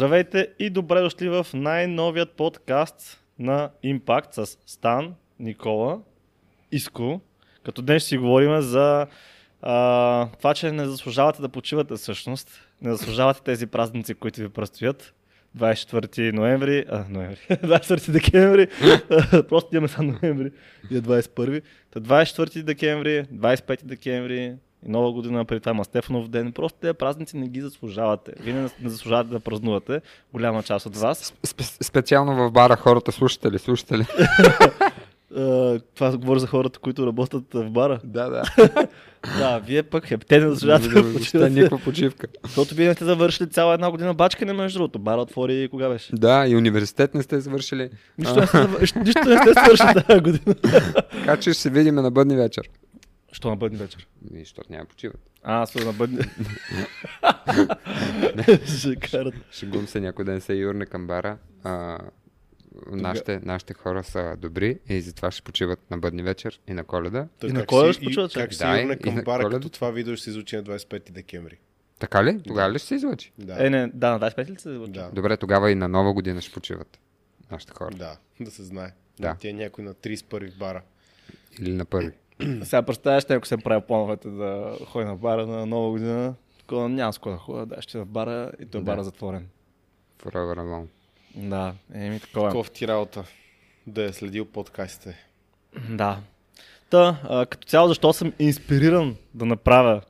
Здравейте и добре дошли в най-новият подкаст на Impact с Стан, Никола, Иско. Като днес ще си говорим за а, това, че не заслужавате да почивате всъщност. Не заслужавате тези празници, които ви предстоят. 24 ноември, а, ноември, 24 декември, просто имаме са ноември и е 21. Та 24 декември, 25 декември, и нова година, преди това има Стефанов ден. Просто тези празници не ги заслужавате. Вие не, не заслужавате да празнувате. Голяма част от вас. Спе- специално в бара хората, слушате ли, слушате ли? Uh, това говоря за хората, които работят в бара. да, да. да, вие пък хепте не заслужавате да почивате. никаква почивка. Защото вие не сте завършили цяла една година бачкане, между другото. Бара отвори кога беше? Да, и университет не сте завършили. Нищо не сте, нищо не сте свършили тази година. Така че ще се видим на бъдни вечер. Що на бъдни вечер? И, Защото няма почиват. А, аз на бъдни. Ще. Шегувам се някой ден се юрне към бара. А, нашите, нашите хора са добри и затова ще почиват на бъдни вечер и на коледа. И на Коледа ще почиват, Как Да, юрне към бара, Коледа. като това видео ще се излучи на 25 декември. Така ли? Тогава ли ще се излъчи? Да. Е, не, да, на 25 ли се звучи? Да. Добре, тогава и на нова година ще почиват. Нашите хора. Да, да се знае. Да. Тя е някой на 31 в бара. Или на първи. Сега представяш, ако се прави плановете да ходи на бара на нова година, такова няма с кой да ходя, да, ще на бара и той Да. бара затворен. Forever alone. Да, еми такова. е. Такова ти работа да е следил подкастите. Да. Та, а, като цяло, защо съм инспириран да направя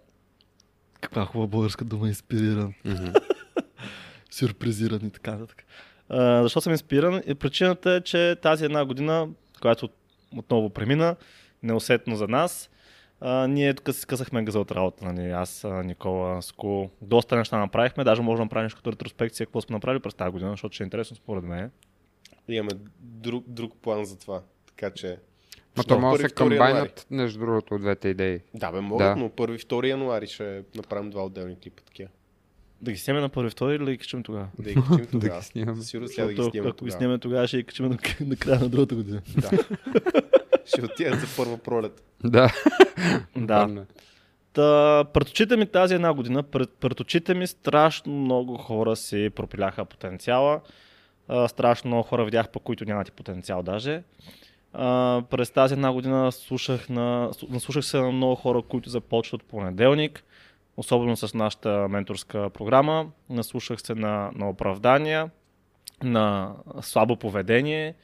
каква хубава българска дума инспириран, сюрпризиран и така нататък. Защо съм инспириран? И причината е, че тази една година, която отново премина, неусетно за нас, а, ние тук си скъсахме газа от работа. Нали? Аз, Никола, Ско, доста неща направихме. Даже можем да направим нещо като ретроспекция, какво сме направили през тази година, защото ще е интересно според мен. Имаме друг, друг план за това. Така че... Ма то може да се комбайнат, между другото, от двете идеи. Да, бе, могат, Да. но 1-2 януари ще направим два отделни клипа такива. Да ги снимем на първи, втори или да ги качим тогава? Да ги качим Да тогава. ги снимаме. Трябва да ги снимаме ако ги снимем тогава, ще ги качим на, на края на другата година. Да. ще отидат за първа пролет. Да. Да. Е. Та, пред очите ми тази една година, пред, пред очите ми страшно много хора си пропиляха потенциала. А, страшно много хора видях, по които нямат и потенциал даже. А, през тази една година слушах, на, слу- наслушах се на много хора, които започват от понеделник, особено с нашата менторска програма. Наслушах се на, на оправдания, на слабо поведение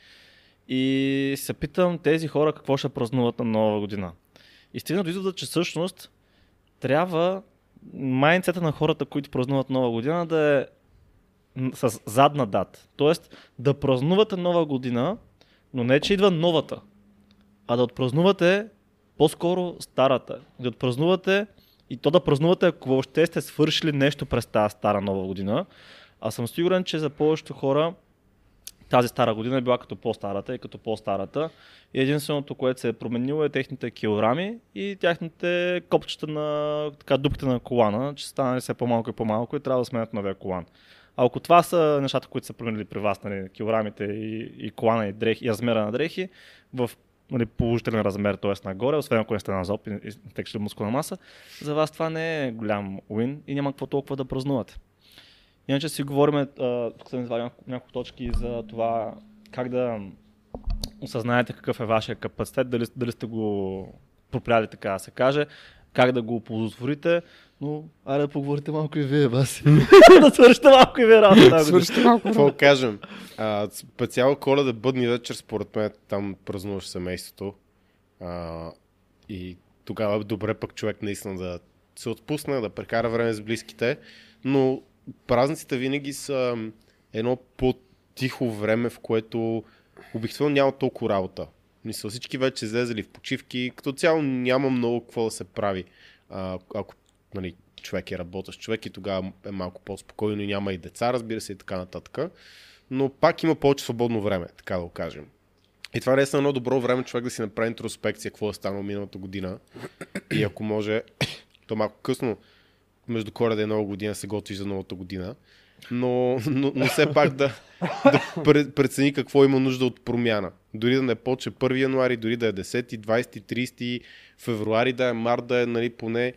и се питам тези хора какво ще празнуват на нова година. И стигна до извода, че всъщност трябва майнцета на хората, които празнуват нова година да е с задна дата. Тоест да празнувате нова година, но не че идва новата, а да отпразнувате по-скоро старата. Да отпразнувате и то да празнувате, ако въобще сте свършили нещо през тази стара нова година. А съм сигурен, че за повечето хора тази стара година е била като по-старата и като по-старата. И единственото, което се е променило е техните килограми и тяхните копчета на така, дупките на колана, че станали все по-малко и по-малко и трябва да сменят новия колан. А ако това са нещата, които са променили при вас, нали, килограмите и, и колана и, дрехи, и размера на дрехи, в нали, положителен размер, т.е. нагоре, освен ако не сте на зоб и, и сте качили мускулна маса, за вас това не е голям уин и няма какво толкова да празнувате. Иначе си говорим, тук съм извадил няколко, няколко точки за това как да осъзнаете какъв е вашия капацитет, дали, дали сте го пропляли така да се каже, как да го оползотворите, но айде да поговорите малко и вие, Васи. да свършите малко и вие работа. Свършите малко. Какво да кажем? А, специално коледа бъдни вечер, според мен, там празнуваш семейството. А, и тогава е добре пък човек наистина да се отпусне, да прекара време с близките. Но празниците винаги са едно по-тихо време, в което обикновено няма толкова работа. Мисля, всички вече излезали в почивки. Като цяло няма много какво да се прави. А, ако нали, човек е работещ човек и тогава е малко по-спокойно и няма и деца, разбира се, и така нататък. Но пак има повече свободно време, така да го кажем. И това е едно добро време човек да си направи интроспекция, какво е станало миналата година. И ако може, то малко късно, между коледа и нова година се готвиш за новата година. Но, но, но все пак да, да пре- прецени какво има нужда от промяна. Дори да не почне 1 януари, дори да е 10, 20, 30 февруари, да е март, да е нали, поне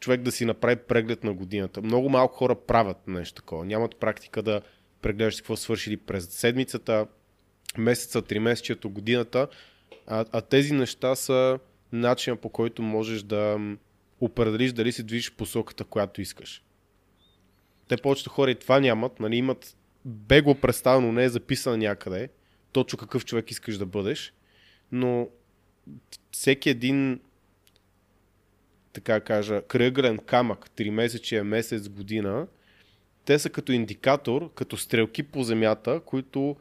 човек да си направи преглед на годината. Много малко хора правят нещо такова. Нямат практика да прегледаш какво свършили през седмицата, месеца, три месечето, годината. А, а тези неща са начина по който можеш да определиш дали се движиш посоката, която искаш. Те повечето хора и това нямат, нали, имат бегло представено, не е записано някъде, точно какъв човек искаш да бъдеш, но всеки един така кажа, кръгълен камък, 3 месечия, месец, година, те са като индикатор, като стрелки по земята, които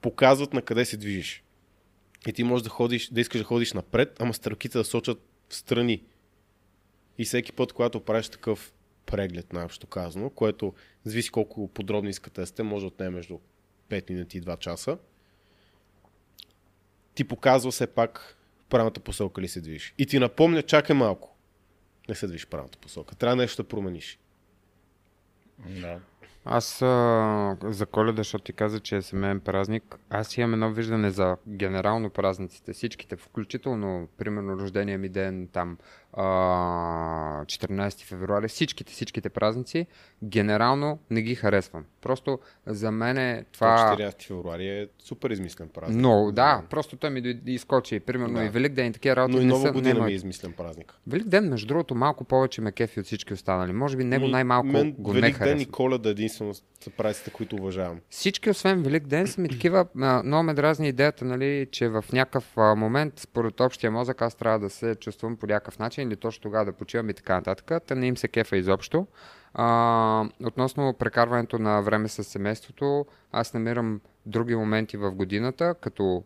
показват на къде се движиш. И ти можеш да, ходиш, да искаш да ходиш напред, ама стрелките да сочат в страни. И всеки път, когато правиш такъв преглед, най-общо казано, което зависи колко подробни искате сте, може да отнеме между 5 минути и 2 часа, ти показва все пак в правилната посока ли се движиш. И ти напомня, чакай малко. Не се движиш в правилната посока. Трябва нещо да промениш. Да. Аз а, за коледа, защото ти каза, че е семейен празник, аз имам едно виждане за генерално празниците, всичките, включително, примерно, рождения ми ден, там, а, 14 февруари, всичките, всичките празници, генерално не ги харесвам. Просто за мен е това... Това 14 февруари е супер измислен празник. Но, да, просто той ми изкочи. Примерно Да. и Велик ден и такива работи Но и нова са, година нема- ми е измислен празник. Велик ден, между другото, малко повече ме кефи от всички останали. Може би него Ми, най-малко мен го не Велик ден и Коледа единствено са празниците, които уважавам. Всички, освен Велик ден, са ми такива. Много ме дразни идеята, нали, че в някакъв момент, според общия мозък, аз трябва да се чувствам по някакъв начин или точно тогава да почивам и така нататък. Та не им се кефа изобщо. А, относно прекарването на време с семейството, аз намирам други моменти в годината, като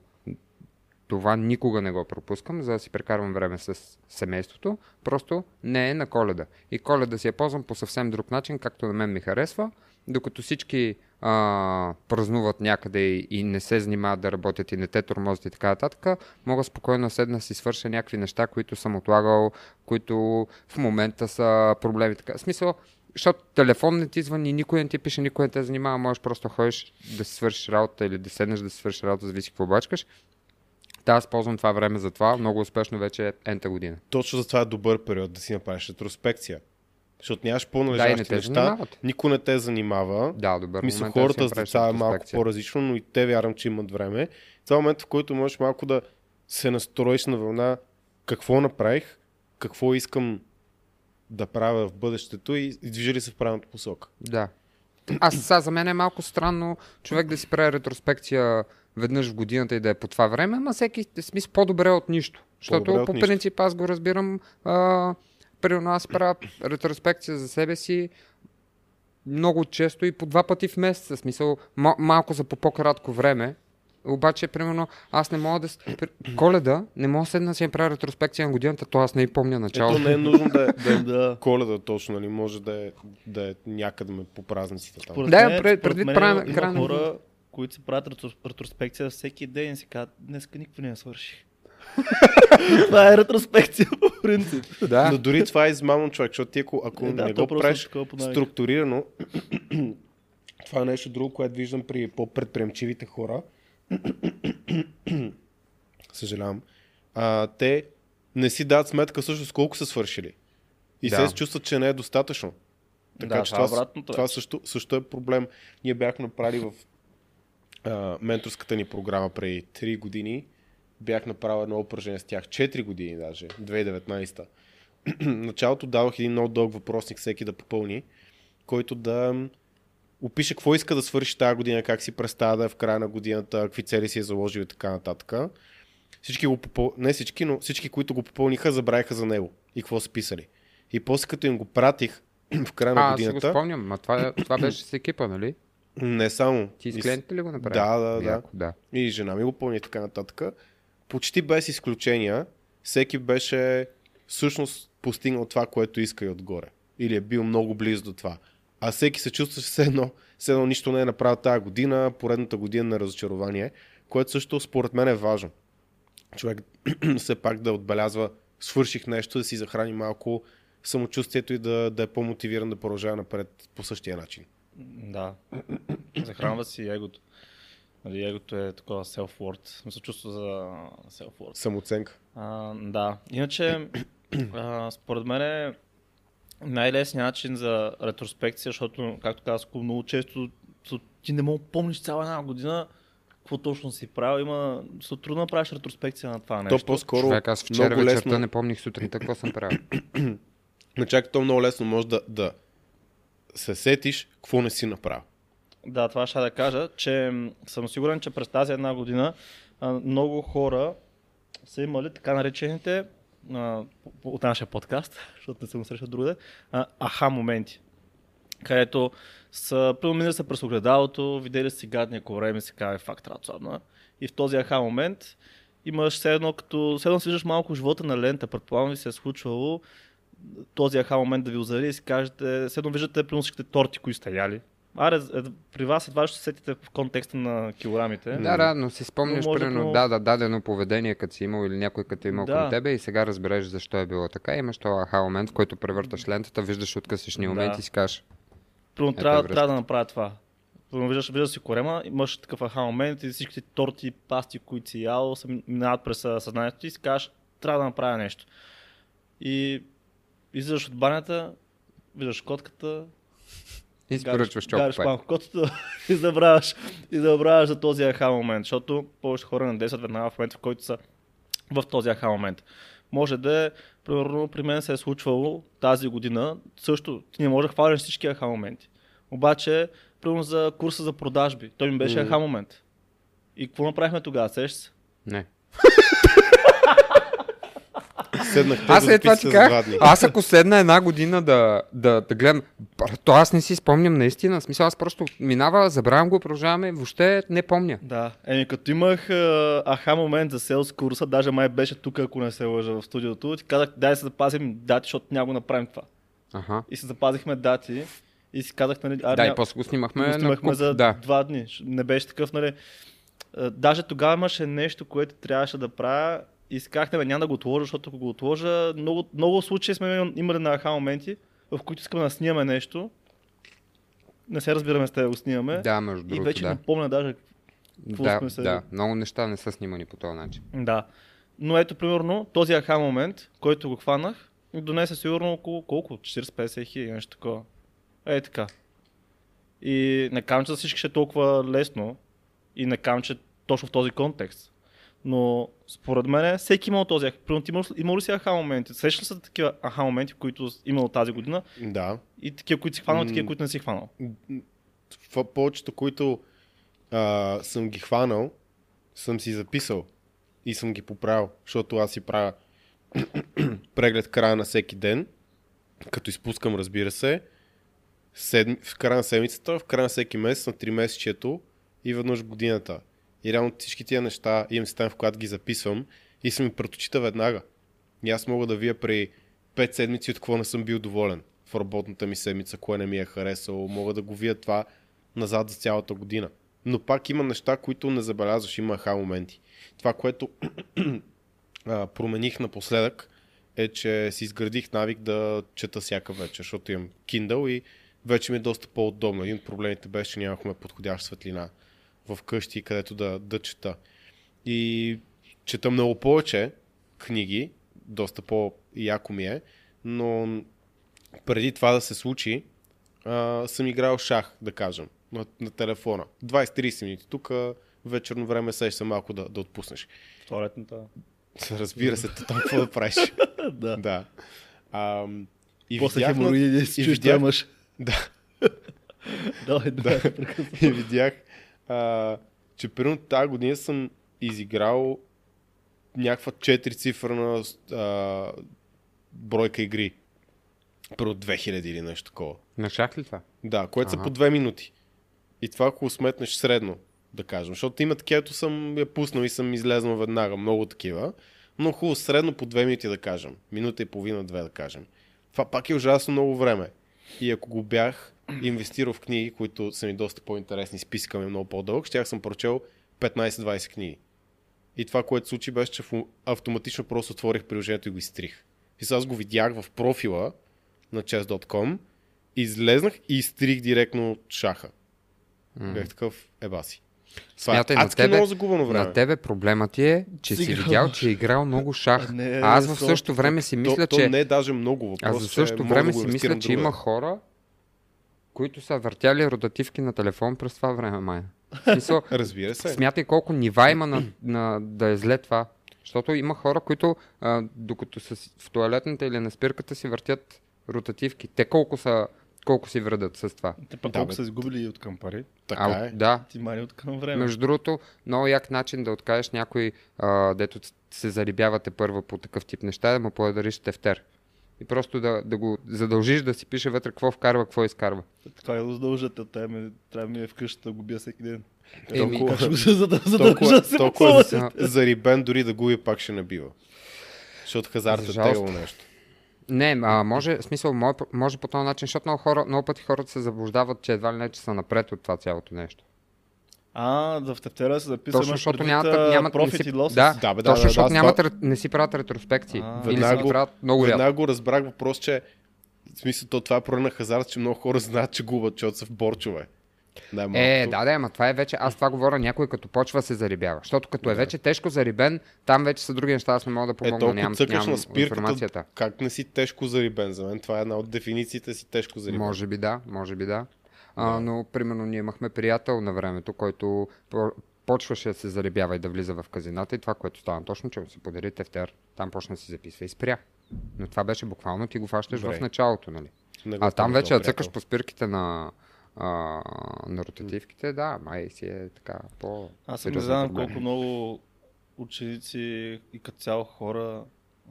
това никога не го пропускам, за да си прекарвам време с семейството. Просто не е на коледа. И коледа си я ползвам по съвсем друг начин, както на мен ми харесва, докато всички а, празнуват някъде и, и не се занимават да работят и не те тормозят и така нататък, мога спокойно седна да си свърша някакви неща, които съм отлагал, които в момента са проблеми. Така. В смисъл, защото телефон не ти звъни, никой не ти пише, никой не те занимава, можеш просто ходиш да си свършиш работа или да седнеш да си свършиш работа, зависи какво бачкаш. Да, аз ползвам това време за това, много успешно вече ента година. Точно за това е добър период да си направиш ретроспекция. Защото нямаш Да, по-належащи не те неща, занимават. никой не те занимава. Да, добър Мисля, е да хората с деца е малко по-различно, но и те вярвам, че имат време. Това е момент, в който можеш малко да се настроиш на вълна какво направих, какво искам да правя в бъдещето и, и движи ли се в правилната посока. Да. Аз сега за мен е малко странно човек да си прави ретроспекция веднъж в годината и да е по това време, ама всеки смисъл по-добре от нищо. Защото по нищо. принцип аз го разбирам. А, примерно аз правя ретроспекция за себе си много често и по два пъти в месеца. Смисъл, ма- малко за по по-кратко време. Обаче, примерно, аз не мога да... Коледа, не мога да седна да си направя ретроспекция на годината, то аз не й помня Ето началото. не е нужно да е, да е Да. коледа точно, нали? може да е, да е някъде ме по празниците там. Според Да, мен- пред- предвид правя- хора, които си правят ретро- ретроспекция всеки ден и си казват, днеска никакво не я свърши. Това е ретроспекция по принцип. Да. Но дори това е измамно човек, защото ти ако, ако Е, да, не го правиш структурирано, това е нещо друго, което виждам при по-предприемчивите хора. Съжалявам. А, те не си дадат сметка също с колко са свършили. И Да. се чувстват, че не е достатъчно. Така Да, че това е това, обратното това вече. също, също е проблем. Ние бяхме направили в а, менторската ни програма преди 3 години. Бях направил едно упражнение с тях 4 години даже, 2019. Началото давах един много дълъг въпросник всеки да попълни, който да опише какво иска да свърши тази година, как си представя да е в края на годината, какви цели си е заложил и така нататък. Всички го попъл... Не всички, но всички, които го попълниха, забравиха за него и какво са писали. И после като им го пратих в края на А, аз си го годината, спомням, ма това, това беше с екипа, нали? не само. Ти с клиентите ли го направи? Да, да, да. Яко, да. И жена ми го пълни и така нататък. Почти без изключения, всеки беше всъщност постигнал това, което иска и отгоре. Или е бил много близо до това. А всеки се чувстваше все едно, все едно нищо не е направил тази година, поредната година на разочарование, което също според мен е важно. Човек все пак да отбелязва, свърших нещо, да си захрани малко самочувствието и да, да е по-мотивиран да продължава напред по същия начин. Да. Захранва си егото. Нали, егото е такова self-worth. Мисля, чувство за self-worth. Самоценка. А, да. Иначе, а, според мен най-лесният начин за ретроспекция, защото, както казах, много често ти не мога да помниш цяла една година какво точно си правил. Има са трудно да правиш ретроспекция на това То нещо. по-скоро Човек, аз вчера много вечерта лесно, не помних сутринта какво съм правил. но чак то много лесно може да, да се сетиш какво не си направил. Да, това ще да кажа, че съм сигурен, че през тази една година много хора са имали така наречените от нашия подкаст, защото не съм срещал другаде, аха моменти. Където са преминали са през огледалото, видели си гадния корем и си казали факт радсадна. И в този аха момент имаш все едно, като все едно виждаш малко живота на лента. Предполагам ви се е случвало този аха момент да ви озари и си кажете, все едно виждате примерно всичките торти, които сте яли. Аре, е, при вас едва ще се сетите в контекста на килограмите. Да, да, но си спомняш, Но примерно, да, да, дадено поведение, като си имал или някой като е имал Да. към тебе и сега разбереш защо е било така. Имаш този аха момент, в който превърташ лентата, виждаш откъсъчни Да. моменти и си кажеш, Примерно трябва, е трябва да направя това. Примерно виждаш, виждаш си корема, имаш такъв аха момент и всичките торти, пасти, които си ял, са минават през съзнанието ти и си кажеш, трябва да направя нещо. И излизаш от банята, виждаш котката, и си поръчваш чокопай. малко котата и забравяш, и забравяш за този аха момент, защото повече хора не действат веднага в момента, в който са в този аха момент. Може да е, примерно при мен се е случвало тази година, също ти не можеш да хвалиш всички аха моменти. Обаче, примерно за курса за продажби, той ми беше Мгм. аха момент. И какво направихме тогава, сещаш се? Не. Седнах Аз след това ти за казах, аз ако седна една година да, да, да гледам, то аз не си спомням наистина, в смисъл аз просто минава, забравям го, продължаваме, въобще не помня. Да, еми като имах а, аха момент за селс курса, даже май беше тук, ако не се лъжа в студиото, ти казах, дай се запазим дати, защото няма го направим това. Аха. И се запазихме дати и си казах, нали, а, Да, и после го снимахме, го на снимахме куп. за Да. два дни. Не беше такъв, нали. Даже тогава имаше нещо, което трябваше да правя и си казах, не, бе, няма да го отложа, защото ако го отложа, много, много случаи сме имали на аха моменти, в които искаме да снимаме нещо. Не се разбираме с да го снимаме. Да, между и другото, вече да. не помня даже какво Да, сме се- да, много неща не са снимани по този начин. Да. Но ето, примерно, този аха момент, който го хванах, донесе сигурно около колко? 40-50 хиляди, нещо такова. Е, така. И не казвам, че за всички ще е толкова лесно и не казвам, че точно в този контекст. Но според мен всеки имал този. Примерно, имал, имал ли си аха моменти? Сещаш ли са такива аха моменти, които имал тази година Да. и такива, които си хванал, и такива, които не си хванал? В повечето, които а, съм ги хванал, съм си записал и съм ги поправил, защото аз си правя преглед края на всеки ден, като изпускам, разбира се, седми, в края на седмицата, в края на всеки месец, на 3 месечето и веднъж годината. И реално всички тия неща имам система, в която ги записвам и съм ми пред веднага. И аз мога да вия при 5 седмици от какво не съм бил доволен в работната ми седмица, кое не ми е харесало. Мога да го вия това назад за цялата година. Но пак има неща, които не забелязваш, има аха моменти. Това, което промених напоследък, е, че си изградих навик да чета всяка вечер, защото имам Kindle и вече ми е доста по-удобно. Един от проблемите беше, че нямахме подходяща светлина в къщи, където да, да чета. И чета много повече книги, доста по-яко ми е, но преди това да се случи, а, съм играл шах, да кажем, на, на телефона. 20-30 минути. Тук вечерно време се се малко да, да отпуснеш. Туалетната. Разбира се, то какво да правиш. да. да. А, и После видях, хемороиди си и чуеш, видях- да мъж. Да. Давай, давай. и видях, а, че примерно тази година съм изиграл някаква 4 цифрена а, бройка игри. Примерно 2000 или нещо такова. На шах ли това? Да, което са Ага. по 2 минути. И това ако сметнеш средно, да кажем. Защото има такива, които съм я пуснал и съм излезнал веднага. Много такива. Но хубаво, средно по 2 минути да кажем. Минута и половина, две да кажем. Това пак е ужасно много време. И ако го бях инвестирал в книги, които са ми доста по-интересни, списъка ми е много по-дълъг, щях съм прочел 15-20 книги. И това, което случи, беше, че автоматично просто отворих приложението и го изтрих. И сега аз го видях в профила на chess.com, излезнах и изтрих директно шаха. М. Бях такъв ебаси. Това Смятай, е на тебе- много загубено време. На тебе проблемът ти е, че Си си видял, че е играл много шах. Не, А аз в същото време си мисля, то, че... то не е даже много въпрос. Аз че същото време си мисля, че има хора, които са въртяли ротативки на телефон през това време, май. Смисъл, Разбира се. смятай колко нива има на, на, да е зле това. Защото има хора, които а, докато са в туалетната или на спирката си въртят ротативки. Те колко са колко си вредят с това. Те пък Да, колко бе. са изгубили от към пари. Така а, е. Да. Ти мани от към време. Между другото, много як начин да откажеш някой, а, дето се зарибявате първа по такъв тип неща, да му подариш тефтер. И просто да, да го задължиш да си пише вътре какво вкарва, какво изкарва. Това е да задължат, а те ме, трябва ми е вкъщи да го бия всеки ден. Еми, Толкова- го толкова, да се толкова попълва? А, зарибен дори да губи пак ще набива. Защото хазарта За е тегло нещо. Не, а, може, в смисъл, може, може по този начин, защото много, хора, много пъти хората се заблуждават, че едва ли не, че са напред от това цялото нещо. А, в тефтера се записва Точно, защото нямат, нямат не профит си, и лосс. да, Да, бе, да, точно, да, защото да, нямат, това- ре- не си правят ретроспекции. А, или си веднага го- правят много рядко. Веднага го разбрах въпрос, че в смисъл, то това е проблем на хазарт, че много хора знаят, че губят, защото са в борчове. Най-малкото. Е, да, да, ама това е вече, аз това говоря, някой като почва се зарибява. Защото като е вече тежко зарибен, там вече са други неща, аз не мога да Е, помогна, толкова нямам, цъкаш нямам на спирката, информацията. как не си тежко зарибен? За мен това е една от дефинициите си тежко зарибен. Може би да, може би да. А, но, примерно, ние имахме приятел на времето, който по- почваше да се заребява и да влиза в казината и това, което стана точно, че му се подари тефтер, там почна да си записва и спря. Но това беше буквално ти го фащаш Добре. в началото, нали? Не А там вече да цъкаш по спирките на, а, на ротативките, да, май си е така по Аз съм не знам колко много ученици и като цяло хора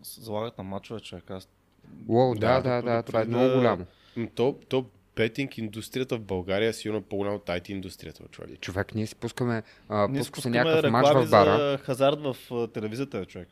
залагат на мачове, човек. Аз Уоу, да, Да, да, да, това е много да- голямо. То, то бетинг индустрията в България е сигурно по-голяма от IT индустрията, човек. Човек, ние си пускаме, а, ние пуска се спускаме някакъв мач в бара. за хазарт в а, телевизията, човек.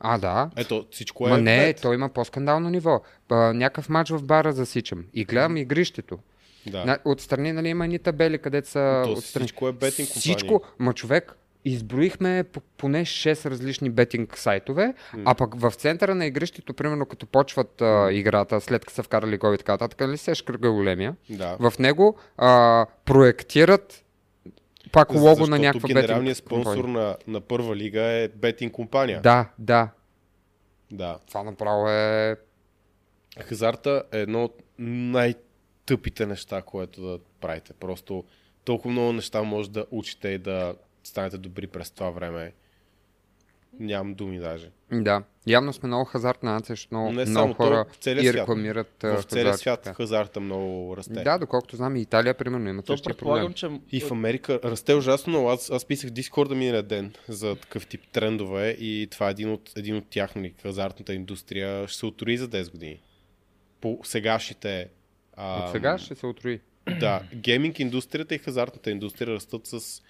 А, да. Ето, всичко е Ма не, бет. той има по-скандално ниво. А, някакъв матч в бара засичам. И гледам игрището. Да. На, отстрани, нали, има едни табели, където са То отстрани. всичко е бетинг Всичко, ма човек, изброихме по- поне 6 различни бетинг сайтове, а пък в центъра на игрището, примерно като почват а, играта, след като са вкарали гол и така нататък, нали сеш кръга големия, Да. в него а, проектират пак лого Защото на някаква генералният бетинг спонсор компания. на, на първа лига е бетинг компания. Да, да. да. Това направо е... Хазарта е едно от най-тъпите неща, което да правите. Просто толкова много неща може да учите и да станете добри през това време. Нямам думи даже. Да. Явно сме много хазартна нация, защото много, Не много само хора и свят. рекламират В целия хазарт, свят хазарта много расте. Да, доколкото знам, и Италия, примерно, има То същия предполагам, проблем. че И в Америка расте ужасно много. Аз, аз писах Дискорда миналия ден за такъв тип трендове и това е един от, един от тях, нали, хазартната индустрия ще се отрои за 10 години. По сегашните... А, От сега ще се отрои. Да, гейминг индустрията и хазартната индустрия растат с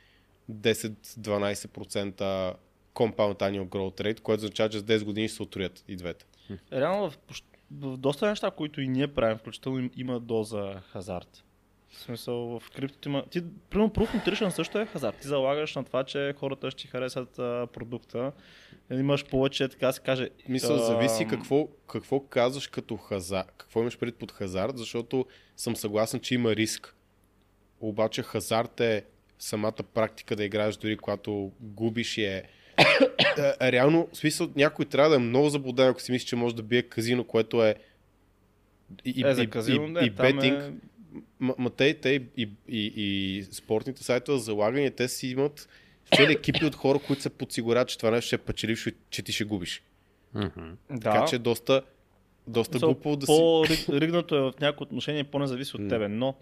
10-12% compound annual growth rate, което означава, че с 10 години ще се отроят и двете. реално в, в доста неща, които и ние правим, включително им- има доза хазарт. В смисъл, в криптото има... Ти, примерно, Proof Nutrition също е хазарт. Ти залагаш на това, че хората ще ти харесат а, продукта. Имаш повече, така да се каже... Ам, зависи какво, какво казваш като хазарт, какво имаш пред под хазарт, защото съм съгласен, че има риск. Обаче хазарт е самата практика да играеш дори когато губиш и е... е, Реално, в смисъл, някой трябва да е много заблуден, ако си мисли, че може да бие казино, което е и, Е, за казино, и, не, и бетинг. Е... Ма, ма те, те и, и, и, спортните сайтове за залагане, те си имат цели екипи от хора, които се подсигурят, че това нещо ще е печелившо и че ти ще губиш. Да. Така че доста, доста глупо да си... По-ригнато е в някои отношения, по-не зависи от тебе, но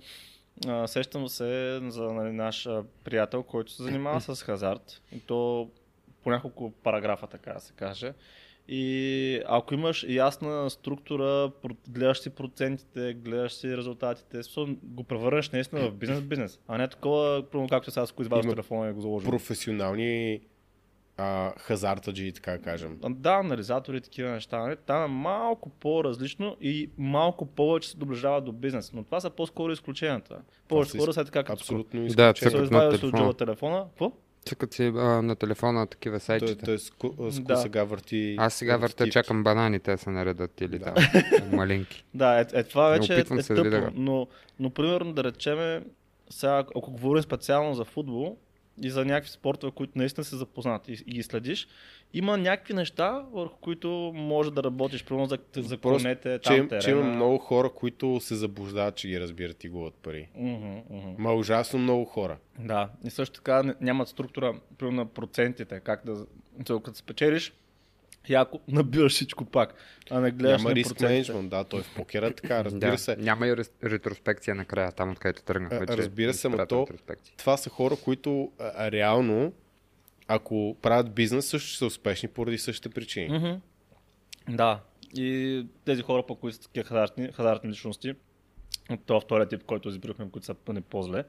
а, сещам се за нали, наш приятел, който се занимава с хазарт и то по няколко параграфа, така да се каже. И ако имаш ясна структура, гледаш си процентите, гледаш си резултатите, го превърнеш наистина в бизнес бизнес, а не такова, както сега, ако извадиш Има телефона и го заложиш. професионални а, хазартаджи, така да кажем. Да, анализатори и такива неща. Нали? Там е малко по-различно и малко повече се доближава до бизнес. Но това са по-скоро изключенията. Повече хора са така като Абсолютно Да, изключение. се цъкат на телефона. телефона. Какво? Цъкат си а, на телефона такива Той, сайтчета. той с, ко- с Да. да. сега върти... Аз сега върта, върти- чакам банани, те се наредат или Да. там малинки. Да, е, е това Не вече е, е тъпо. да- Но, но, примерно, да речеме, сега, ако говорим специално за футбол, и за някакви спортове, които наистина се запознат и, и ги следиш, има някакви неща, върху които може да работиш, примерно за, за Просто, конете, Че, там им- терена. че има много хора, които се заблуждават, че ги разбират и губят пари. Мгм, мгм. Ма ужасно много хора. Да, и също така нямат структура примерно на процентите, как да, то, като спечелиш, яко набиваш всичко пак, а не гледаш Няма риск менеджмент, да, той в покера е така, разбира да. се. Няма и ретроспекция накрая, там откъдето тръгнахме. Разбира се, правят то-. Това са хора, които а, реално, ако правят бизнес, също са успешни поради същите причини. Да, и тези хора, по които са такива хазартни, хазартни личности, от това втория тип, който избирахме, които са пъне по-зле,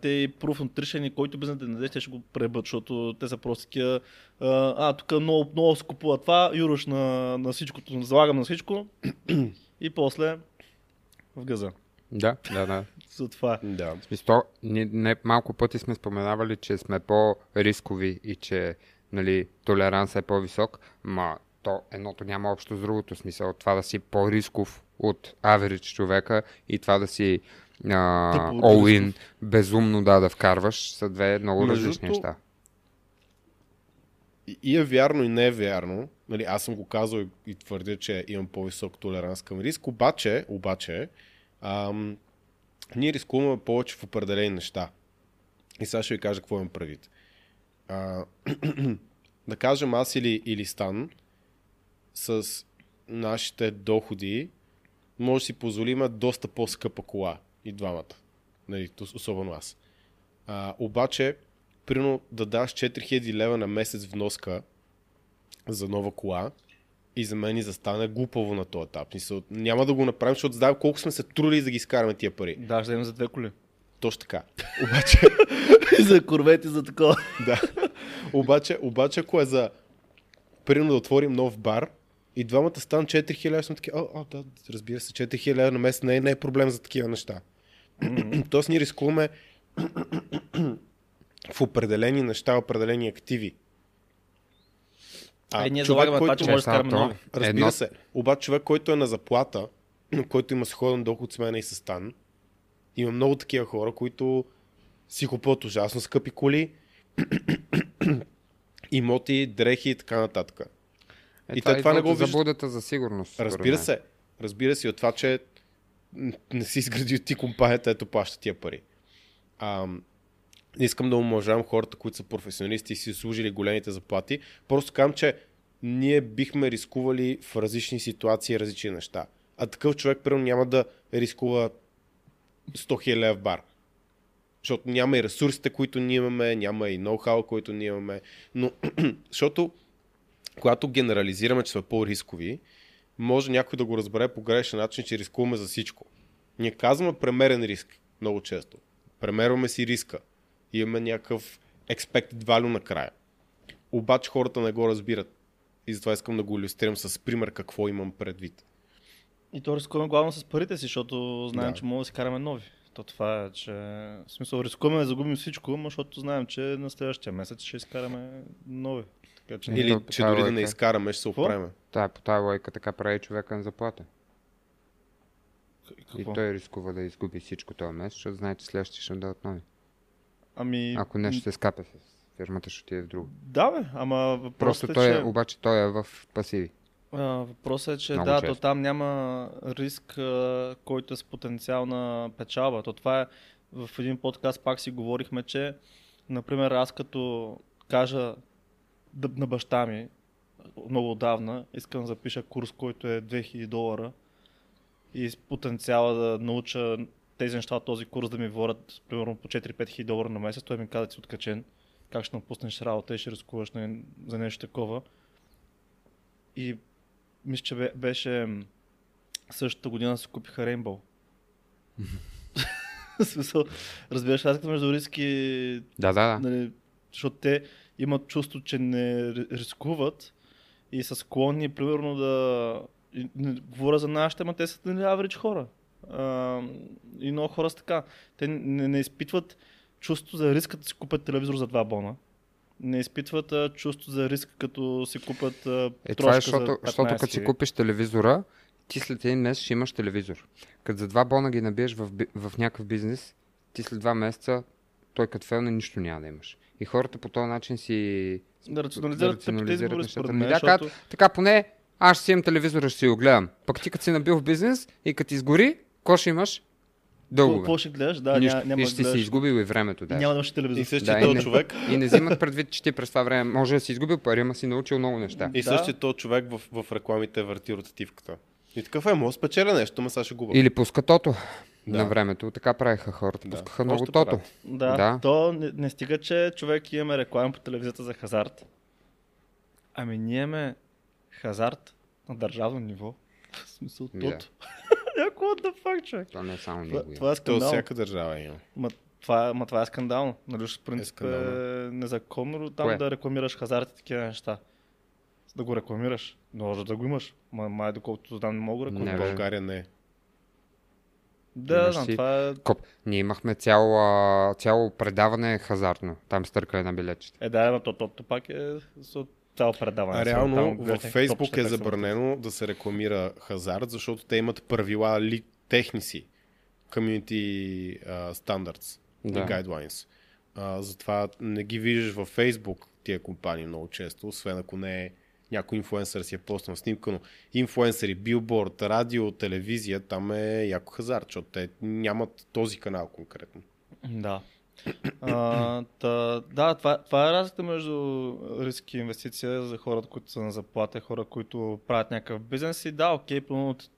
те и Proof Nutrition, и който бизнес да не даде, те ще го пребът, защото те са просто такива, а, тук много, много се купува това, юрош на, на всичкото, залагам на всичко и после в газа. Да, да, да. За това. Да. В смисъл, ние не малко пъти сме споменавали, че сме по-рискови и че нали, толеранс е по-висок, ма то едното няма общо с другото. Смисъл, това да си по-рисков от average човека и това да си all-in, безумно да, да вкарваш, са две много Между различни другото, неща. И, и е вярно, и не е вярно. Нали, аз съм го казал и, и твърдя, че имам по-висок толеранс към риск, обаче, обаче ам, ние рискуваме повече в определени неща. И сега ще ви кажа какво имам предвид. А, да кажем аз или, или Стан с нашите доходи може да си позволим доста по-скъпа кола и двамата. Нали, особено аз. А, обаче, примерно да даш 4000 лева на месец вноска за нова кола и за мен и застане глупаво на този етап. Мисъл, няма да го направим, защото знаем колко сме се трудили за да ги изкараме тия пари. Да, ще за две коли. Точно така. Обаче, за корвети, за такова. да. Обаче, обаче, ако е за примерно да отворим нов бар и двамата станат 4000 лева, сме таки, о, о, да, разбира се, 4000 лева на месец не е, не е проблем за такива неща. Тоест ние рискуваме в определени неща, определени активи. А, е, ние това, че който- може да нови. Разбира Едно- се. Обаче човек, който е на заплата, който има сходен доход с мен и с Стан, има много такива хора, които си купуват ужасно скъпи коли, имоти, дрехи и така нататък. Е, и те това не идва го виждат. заблудата за сигурност. Разбира се. Разбира се и от това, че не си изградил ти компанията, ето плаща тия пари. А, искам да омължавам хората, които са професионалисти и си служили големите заплати. Просто казвам, че ние бихме рискували в различни ситуации различни неща. А такъв човек, примерно, няма да рискува 100 000 лева в бар. Защото няма и ресурсите, които ние имаме, няма и ноу-хау, който ние имаме. Но, защото, когато генерализираме, че сме по-рискови, може някой да го разбере по грешен начин, че рискуваме за всичко. Ние казваме премерен риск много често. Премерваме си риска. Имаме някакъв expected value накрая. Обаче хората не го разбират. И затова искам да го иллюстрирам с пример какво имам предвид. И то рискуваме главно с парите си, защото знаем, Да. че може да си караме нови. То това е, че в смисъл рискуваме да загубим всичко, защото знаем, че на следващия месец ще изкараме нови. Така че Е, Или, то че дори да не логика. изкараме, ще се оправим. Та, по тази логика така прави човека на заплата. И какво? той рискува да изгуби всичко този месец, защото знае, че следващия ще дадат нови. Ами... Ако нещо се скапе с фирмата, ще отиде в друго. Да, бе, ама въпросът Просто е, той че... е, обаче той е в пасиви. А, въпросът е, че Много да, често. то там няма риск, а, който е с потенциал на печалба. То това е, в един подкаст пак си говорихме, че, например, аз като кажа на баща ми, много отдавна, искам да запиша курс, който е 2000 долара и с потенциала да науча тези неща, този курс да ми ворят примерно по 4-5 хиляди долара на месец, той ми каза, че си откачен, как ще напуснеш работа и ще рискуваш на, за нещо такова. И мисля, че бе- беше същата година си купиха Rainbow. Смисъл, разбираш разликата между риски, Да, да, да. нали, защото те имат чувство, че не ри- рискуват и са склонни, примерно, да... Не говоря за нашите, ма те са нали, average хора. А, и много хора са така. Те не, не изпитват чувство за риск, като си купят телевизор за два бона. Не изпитват а, чувство за риск, като си купят а, Е, това е, защото, защото 15 като си купиш телевизора, ти след един месец ще имаш телевизор. Като за два бона ги набиеш в, в някакъв бизнес, ти след два месеца, той като фелне нищо няма да имаш. И хората по този начин си Да рационализират рационализират нещата. мен, да, защото... кажат, така поне аз ще си имам телевизора, ще си го гледам. Пък ти като си набил в бизнес и като изгори, какво ще имаш? Дългове. Какво ще гледаш? Да, Нищо. няма, и да ще си гледаш. изгубил и времето. Да. Няма да имаш телевизор. И същия Да, този и не- човек, И не взимат предвид, че ти през това време може да си изгубил пари, ама си научил много неща. и Да. същия този човек в, в рекламите върти ротативката. И такъв е, мога да спечеля нещо, ма сега ще губа. Или пуска тото Да. на времето. Така правиха хората. Да. Пускаха много Още тото. Да, Да. то не, не стига, че човек имаме реклами по телевизията за хазарт. Ами ние имаме хазарт на държавно ниво. В смисъл тото. Яко what the fuck, човек? То не е само Това, него. това е То скандал. всяка държава има. Ма, това, ма това е скандално. Нали, в принцип е, скандално. незаконно там Кое? да рекламираш хазарт и такива неща. За да го рекламираш. Може да го имаш. Ма, май доколкото знам не мога да Не, рекламираш. бе. България не е. Да, знам, си- това е... Коп. Ние имахме цяло, цяло предаване хазартно. Там стъркане на билетчета. Е, да, но то, то, то пак е цяло предаване. А реално там в Фейсбук е забранено да се рекламира хазарт, защото те имат правила ли, техни си. Community uh, Standards Да. и Guidelines. А, затова не ги виждаш във Фейсбук тия компании много често, освен ако не е някой инфуенсър си е постнал снимка, но инфуенсъри, билборд, радио, телевизия, там е яко хазарт, защото те нямат този канал конкретно. Да. А, та, да, това, това е разликата между риски и инвестиция за хората, които са на заплата, хора, които правят някакъв бизнес и да, окей, примерно от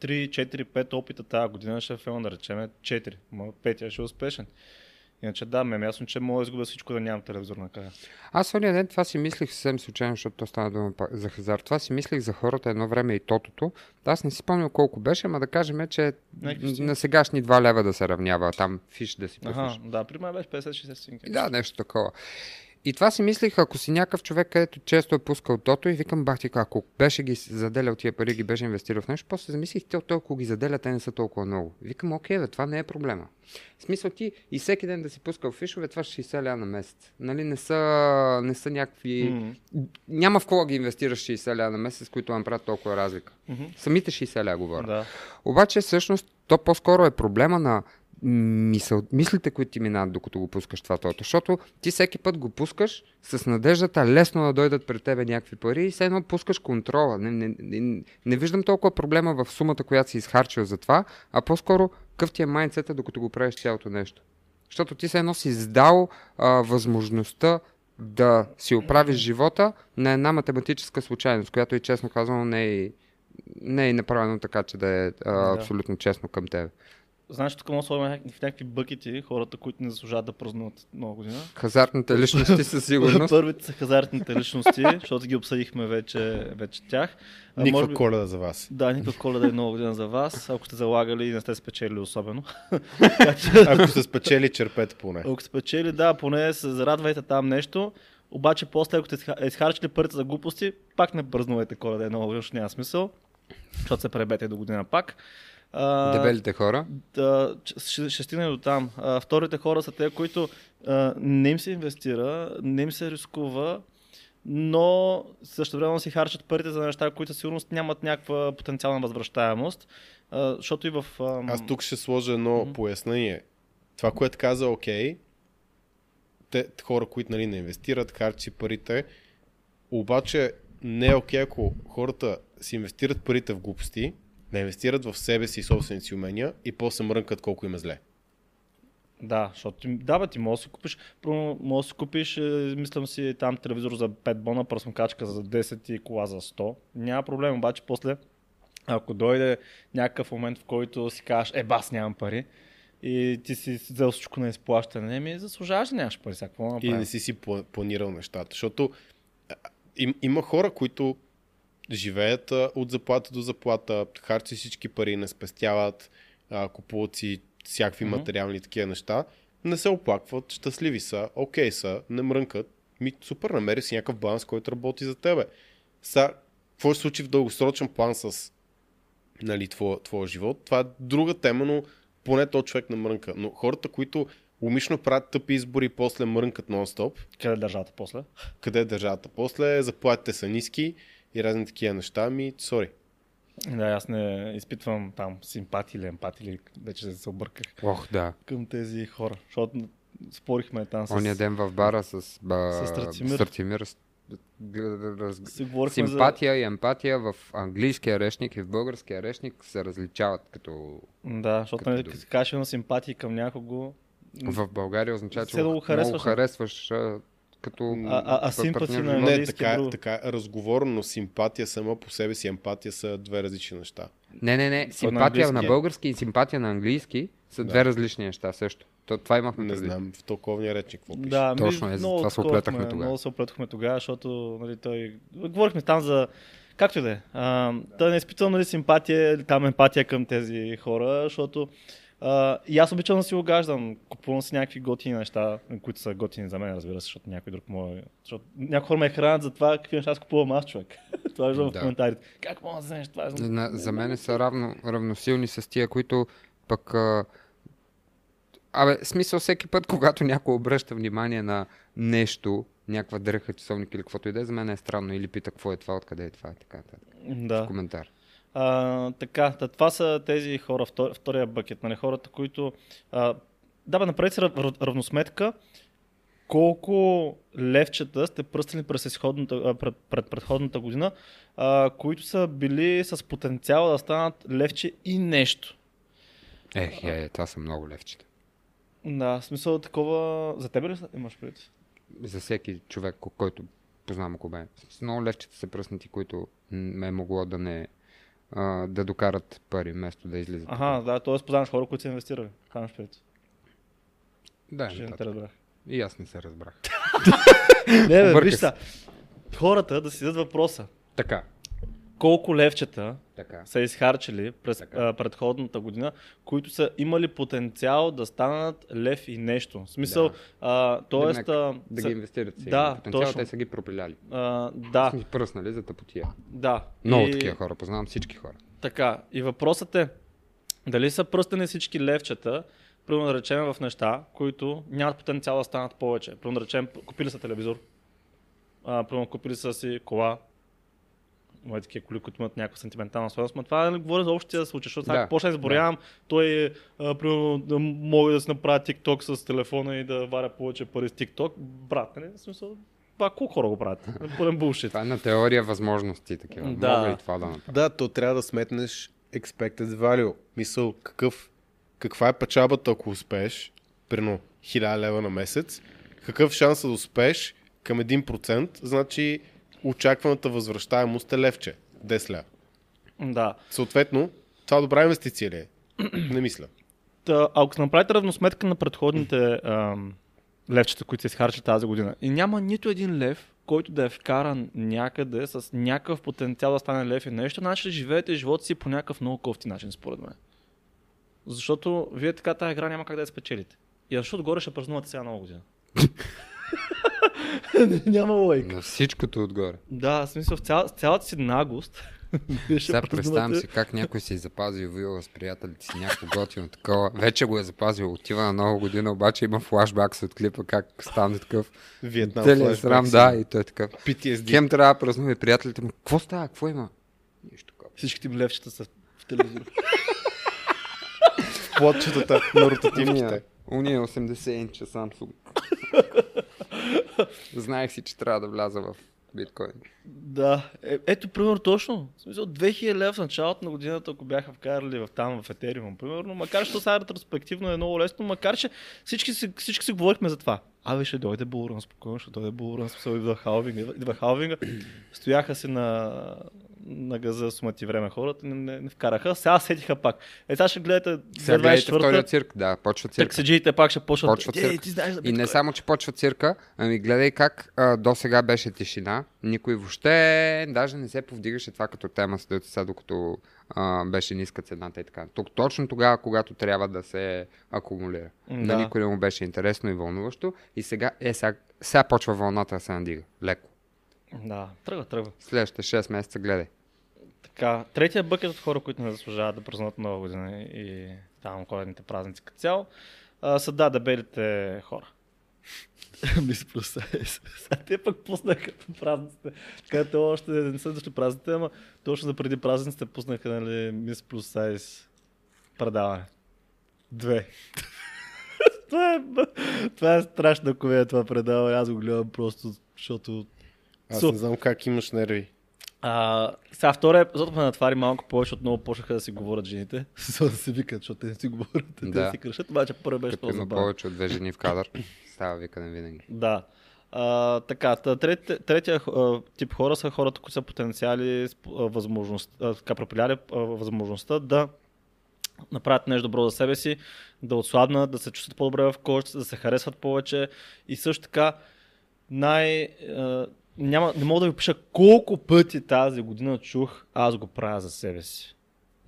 3, 4, 5 опита тази година ще е филм, да речем 4, ма петия ще е успешен. Иначе да, ме ясно, че мога да изгубя всичко да нямам телевизор накрая. Аз ония ден това си мислих съвсем случайно, защото то стана дума за хазарт. Това си мислих за хората едно време и тотото. Аз не си спомням колко беше, ама да кажем, че си. на сегашни 2 лева да се равнява там фиш да си пуснеш. Ага, да, при мен беше 50-60 стотинки. Да, нещо такова. И това си мислих, ако си някакъв човек, където често е пускал тото и викам, бах ти, ако беше ги заделял тия пари, ги беше инвестирал в нещо, после замислих, те толкова ги заделя, те не са толкова много. Викам, окей, бе, това не е проблема. В смисъл ти и всеки ден да си пускал фишове, това ще 60 ля на месец. Нали, не са, не са някакви... М. Няма в кого ги инвестираш 60 ля на месец, които им правят толкова разлика. Мгм. Самите 60 ля говоря. Да. Обаче всъщност то по-скоро е проблема на мисъл, мислите, които ти минават докато го пускаш това тото. Защото ти всеки път го пускаш с надеждата лесно да дойдат пред тебе някакви пари и все едно пускаш контрола. Не, не, не, не виждам толкова проблема в сумата, която си изхарчил за това, а по-скоро какъв ти е майндсета, докато го правиш цялото нещо. Защото ти се едно си издал а, възможността да си оправиш живота на една математическа случайност, която и честно казано не е, не е направено така, че да е а, Да. абсолютно честно към теб. Знаеш, тук може да в някакви бъкети хората, които не заслужават да празнуват нова година. Хазартните личности със сигурност. Първите са хазартните личности, защото ги обсъдихме вече, вече тях. Никаква може би- коледа за вас. Да, никаква коледа и нова година за вас, ако сте залагали и не сте спечели особено. Ако сте спечели, черпете поне. Ако сте спечели, да, поне се зарадвайте там нещо, обаче после, ако сте изха- изхарчили парите за глупости, пак не празнувайте коледа и нова година, защото няма смисъл, защото се пребете до година пак. А, Дебелите хора. да, ще, ще стигне до там. А, вторите хора са те, които а, не им се инвестира, не им се рискува, но също време си харчат парите за неща, които със сигурност нямат някаква потенциална възвръщаемост. А, защото и в... ам, Аз тук ще сложа едно Мгм. пояснение. Това, което каза, окей, те хора, които нали, не инвестират, харчат си парите, обаче не е окей, ако хората си инвестират парите в глупости, не инвестират в себе си и собствените си умения и после мрънкат колко им е зле. Да, защото ти- да, бе, ти можеш да си купиш, можеш да си купиш, е, мислям си, там телевизор за 5 бона, пръсмокачка за 10 и кола за 100. Няма проблем, обаче после, ако дойде някакъв момент, в който си кажеш, е, бас, нямам пари, и ти си взел всичко на изплащане, ми заслужаваш да нямаш пари, сега какво да И не си си пла- планирал нещата. Защото им, има хора, които живеят от заплата до заплата, харчат си всички пари, не спестяват, купуват си всякакви Мгм. материални такива неща, не се оплакват, щастливи са, окей са, не мрънкат. Ми, супер, намери си някакъв баланс, който работи за тебе. Са, какво ще се случи в дългосрочен план с нали, твоя, твоя живот? Това е друга тема, но поне то човек не мрънка. Но хората, които умишлено правят тъпи избори и после мрънкат нон-стоп, Къде е държавата после? къде е държавата после, заплатите са ниски и разни такива неща, ми, сори. Да, аз не изпитвам там симпатия или емпатия, или вече се обърках Ох, да. към тези хора. Защото спорихме там с... Ония ден в бара с, ба, С Стратимир. Раз- Симпатия и емпатия в английския речник и в българския речник се различават като... За... Да, защото Като нали, като си кажеш на симпатии към някого, В България означава, че да много харесваш, не? харесваш а, като А- а- а пар- симпати партньор на-. Не, английски така, друго. така разговорно, но симпатия сама по себе си, емпатия са две различни неща. Не, не, не. Симпатия английски на е. български и симпатия на английски са Да. две различни неща също. То, това имахме Не предвид. знам в толковния речник какво пише. Да, Точно ми, е, много затова се оплетахме тогава. Много се оплетахме тогава, защото нали, той... Говорихме там за... Както и да е. а, Той не изпитвам нали, симпатия или там емпатия към тези хора, защото а, и аз обичам да си огаждам. Купувам си някакви готини неща, които са готини за мен, разбира се, защото някой друг може... Защото някои хора ме хранят за това, какви неща аз купувам аз, човек. това виждам Да. в коментарите. Как мога да вземеш това? На, за мен са равно, равносилни с тия, които пък... А, абе, смисъл всеки път, когато някой обръща внимание на нещо, някаква дреха, часовник или каквото и да е, за мен е странно. Или пита какво е това, откъде е това така. нататък. Да. Коментар. А, така, та, това са тези хора, втор, втория бъкет, нали, хората, които... А, да, бе, направете си рав- равносметка колко левчета сте пръстили през пред, пред предходната година, а, които са били с потенциал да станат левче и нещо. Ех, е, това са много левчета. Да, в смисъл такова... За тебе ли имаш пред? За всеки човек, ко- който познавам около мен. Много левчета са пръснати, които м, е могло да не а, да докарат пари, вместо да излизат. Ага, да, т.е. познаваш хора, които са инвестирали. Имаш пред. да, Ще не те разбрах. И аз не се разбрах. Не, бе, виж. Хората да си дадат въпроса. така, Колко левчета така. са изхарчили през Така. а, предходната година, които са имали потенциал да станат лев и нещо. В смисъл, Да. а, тоест... А, да ги инвестират си. Да, потенциал, точно. те са ги пропиляли. а, да, ги пръснали за тъпотия. да. Много И- такива хора, познавам всички хора. Така, и въпросът е, дали са пръстени всички левчета, примерно да речем в неща, които нямат потенциал да станат повече. Примерно да речем, купили са телевизор, а, примерно купили са си кола, има такива коли, които имат някаква сантиментална стоеност, но това не говоря за общия случай, защото сега Да, да, почна да изборявам, той а, примерно да мога да си направя TikTok с телефона и да варя повече пари с TikTok. Брат, не, в смисъл, това колко хора го правят? Пълен булшит. Това е на теория възможности такива. Да. Мога и това да направя. Да, то трябва да сметнеш expected value. Мисъл, какъв, каква е печалбата, ако успееш, примерно 1000 лева на месец, какъв шанс да успееш към 1%, значи очакваната възвръщаемост е левче, 10 лева. Да. Съответно, това добра инвестиция ли е? Не мисля. Та, ако направите равносметка на предходните ам, левчета, които се изхарчат тази година, и няма нито един лев, който да е вкаран някъде с някакъв потенциал да стане лев и нещо, значи живеете живота си по някакъв много кофти начин, според мен. Защото вие така тази игра няма как да я спечелите. И защото горе ще празнувате сега нова година. няма лойка. На всичкото отгоре. Да, в смисъл, в цял, с цялата си ще Сега представям си как някой си е запазил вила с приятелите си някакво готино такова. Вече го е запазил, отива на нова година, обаче има флашбак от клипа как стане такъв. Виетнам флешбек срам, да, и той е такъв. PTSD. Хем трябва да празнува и приятелите му. Какво става? Какво има? Нищо такова. Всичките им левчета са в телевизора. Плотчетата на ротативките. Уния, уния 80 инча Samsung. Знаех си, че трябва да вляза в биткоин. Да, е, ето примерно точно. В смисъл 2000 лева в началото на годината, ако бяха вкарали в там в Ethereum, примерно, макар че сега ретроспективно е много лесно, макар че всички си, всички си говорихме за това. Абе, ще дойде булран, спокойно, ще дойде булран, смисъл идва халвинга, идва халвинга. Стояха си на, на газа сумати време хората, не, не, не вкараха, сега сетиха пак. Е, сега ще гледате Сега гледайте 2024-та, втория цирк. Да, почва цирк. Таксиджиите пак ще почват. Почва цирк. ти знаеш за И не само, че почва цирка, ами гледай как а, до сега беше тишина. Никой въобще даже не се повдигаше това като тема, след сега, докато а, беше ниска цената и така. Тук, точно тогава, когато трябва да се акумулира. М, На да. никой не му беше интересно и вълнуващо. И сега, е, сега, сега почва вълната да се надига. Леко. Да, тръгва, тръгва. Следващите 6 месеца гледай. Така, третия бъкет от хора, които не заслужават да празнуват нова година и там коледните празници като цяло, а, са да, дебелите хора. Мис плюс. Сега те пък пуснаха празниците, където още не са дошли празниците, ама точно за преди празниците пуснаха нали, Мис плюс сайз предаване. Две. това, е, това е страшна комедия, това предава. Аз го гледам просто, защото... Аз Су- не знам как имаш нерви. А, сега втория епизод ме натвари малко повече, отново почнаха да си говорят жените. За да се викат, защото те не си говорят, те Да. си кръщат, обаче първо беше Като има повече от две жени в кадър, става викане винаги. Да. А, така, та, третия, третия тип хора са хората, които са потенциали, възможност, а, така, пропиляли възможността да направят нещо добро за себе си, да отслабнат, да се чувстват по-добре в кожата, да се харесват повече и също така най... Няма, не мога да ви пиша колко пъти тази година чух аз го правя за себе си.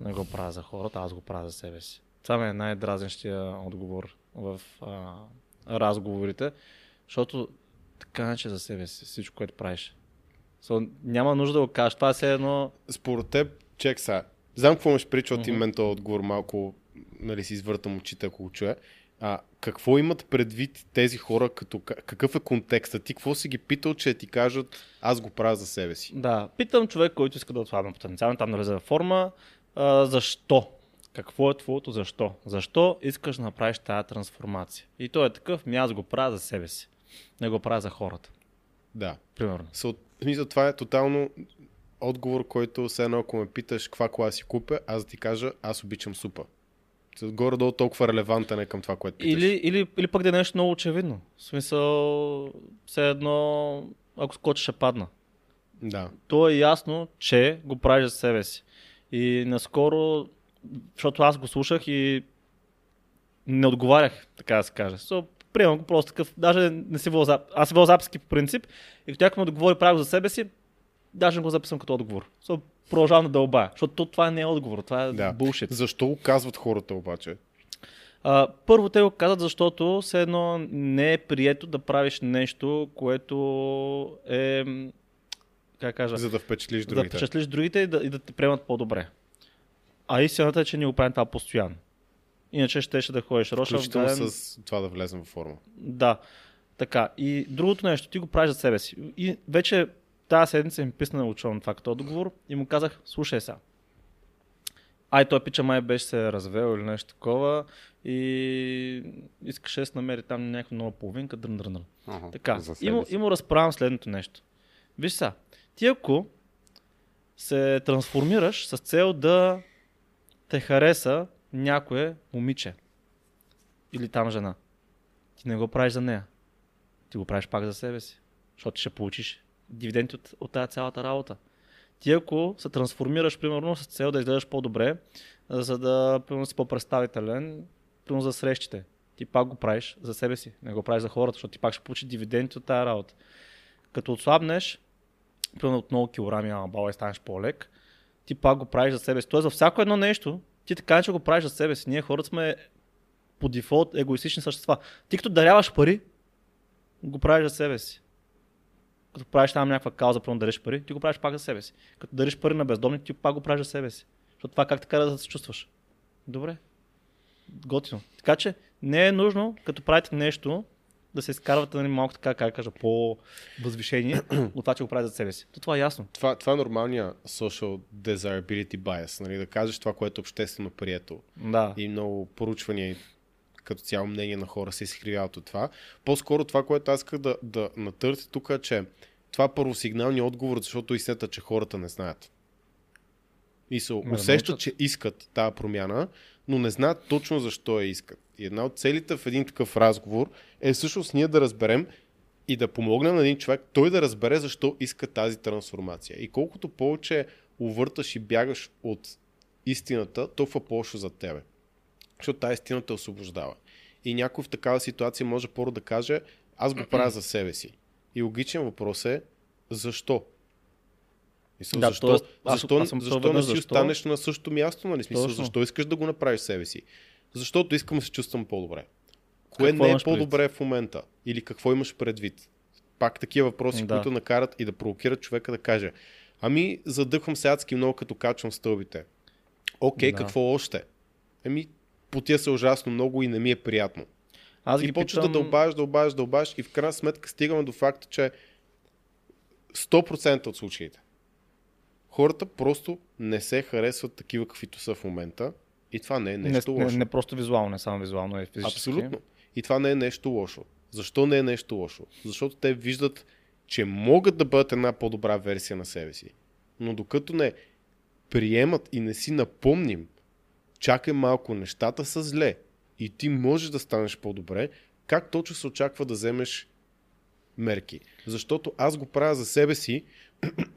Не го правя за хората, аз го правя за себе си. Това ми е най-дразнещия отговор в а, разговорите, защото така не че за себе си всичко, което правиш. So, няма нужда да го кажеш. Това е все едно... Според теб, чек сега. Знам какво имаш прича от мен този отговор, малко нали, си извъртам очите, ако го чуя. А, какво имат предвид тези хора, като, ка- какъв е контекстът? Ти какво си ги питал, че ти кажат, аз го правя за себе си? Да, питам човек, който иска да отслабне потенциално, там да влезе във форма. А, защо? Какво е твоето защо? Защо искаш да направиш тази трансформация? И той е такъв, ми аз го правя за себе си. Не го правя за хората. Да. Примерно. So, мисля, това е тотално отговор, който все едно, ако ме питаш каква кола си купя, аз да ти кажа, аз обичам супа. Горе-долу толкова релевантен е към това, което питаш. Или, или, или пък да е нещо много очевидно. В смисъл, все едно, ако скочиш, ще падна. Да. то е ясно, че го правиш за себе си. И наскоро, защото аз го слушах и не отговарях, така да се каже. So, приемам го просто такъв, даже не си записки. Аз си вел записки по принцип и като някой ми отговори правил за себе си, даже не го записвам като отговор. So, продължавам да дълбая, защото то- това не е отговор, това е Да. булшит. Защо го казват хората обаче? А, първо те го казват, защото все едно не е прието да правиш нещо, което е, как кажа, За да впечатлиш да другите. впечатлиш другите и да, и да те приемат по-добре. А истината е, че ние го правим това постоянно. Иначе щеше да ходиш роша Включително даден... с това да влезем в форма. Да. Така. И другото нещо, ти го правиш за себе си. И вече тази седмица ми писна на учен като отговор и му казах, слушай сега. Ай, той пича май беше се развел или нещо такова и искаше да се намери там някаква нова половинка, дрън, дрън, дрън. Ага, Така, и му, и му разправям следното нещо. Виж сега, ти ако се трансформираш с цел да те хареса някое момиче или там жена, ти не го правиш за нея. Ти го правиш пак за себе си, защото ще получиш дивиденти от, от тази цялата работа. Ти ако се трансформираш, примерно, с цел да изгледаш по-добре, за да примерно, си по-представителен, примерно за срещите, ти пак го правиш за себе си, не го правиш за хората, защото ти пак ще получиш дивиденти от тази работа. Като отслабнеш, примерно от много килограми на бала и станеш по-лек, ти пак го правиш за себе си. Тоест, за всяко едно нещо, ти така че го правиш за себе си. Ние хората сме по дефолт егоистични същества. Ти като даряваш пари, го правиш за себе си. Като правиш там някаква кауза, примерно дариш пари, ти го правиш пак за себе си. Като дариш пари на бездомни, ти пак го правиш за себе си. Защото това как така да се чувстваш. Добре. Готино. Така че не е нужно, като правите нещо, да се изкарвате нали, малко така, как кажа, по-възвишение от това, че го правите за себе си. То това е ясно. Това, това е нормалния social desirability bias, нали? да кажеш това, което е обществено прието. Да. И много поручвания и като цяло мнение на хора се изкривяват от това. По-скоро това, което аз исках да, да натърся тук е, че това е първосигналният отговор, защото истината, че хората не знаят. И се усещат, че искат тази промяна, но не знаят точно защо я искат. И една от целите в един такъв разговор е всъщност ние да разберем и да помогнем на един човек той да разбере защо иска тази трансформация. И колкото повече увърташ и бягаш от истината, толкова по-лошо за тебе. Защото тази истина те освобождава. И някой в такава ситуация може първо да каже, аз го правя за себе си. И логичен въпрос е, защо? Мисъл, Да, защо, тоест, аз- защо, аз съм защо не си защо. останеш на същото място? Нали? Смисъл, Точно. защо искаш да го направиш себе си? Защото искам да се чувствам по-добре. Кое Какво не е имаш предвид? по-добре в момента? Или какво имаш предвид? Пак такива въпроси, Да. които накарат и да провокират човека да каже Ами, задъхвам се адски много, като качвам стълбите. Окей, Да. какво още? Еми, потия се ужасно много и не ми е приятно. Аз и ги почваш питам... да дълбаш, дълбаш, дълбаш и в крайна сметка стигаме до факта, че 100% от случаите хората просто не се харесват такива, каквито са в момента и това не е не, нещо не, лошо. не, просто визуално, не само визуално, е физически. Абсолютно. И това не е нещо лошо. Защо не е нещо лошо? Защото те виждат, че могат да бъдат една по-добра версия на себе си. Но докато не приемат и не си напомним, чакай малко, нещата са зле и ти можеш да станеш по-добре, как точно се очаква да вземеш мерки? Защото аз го правя за себе си,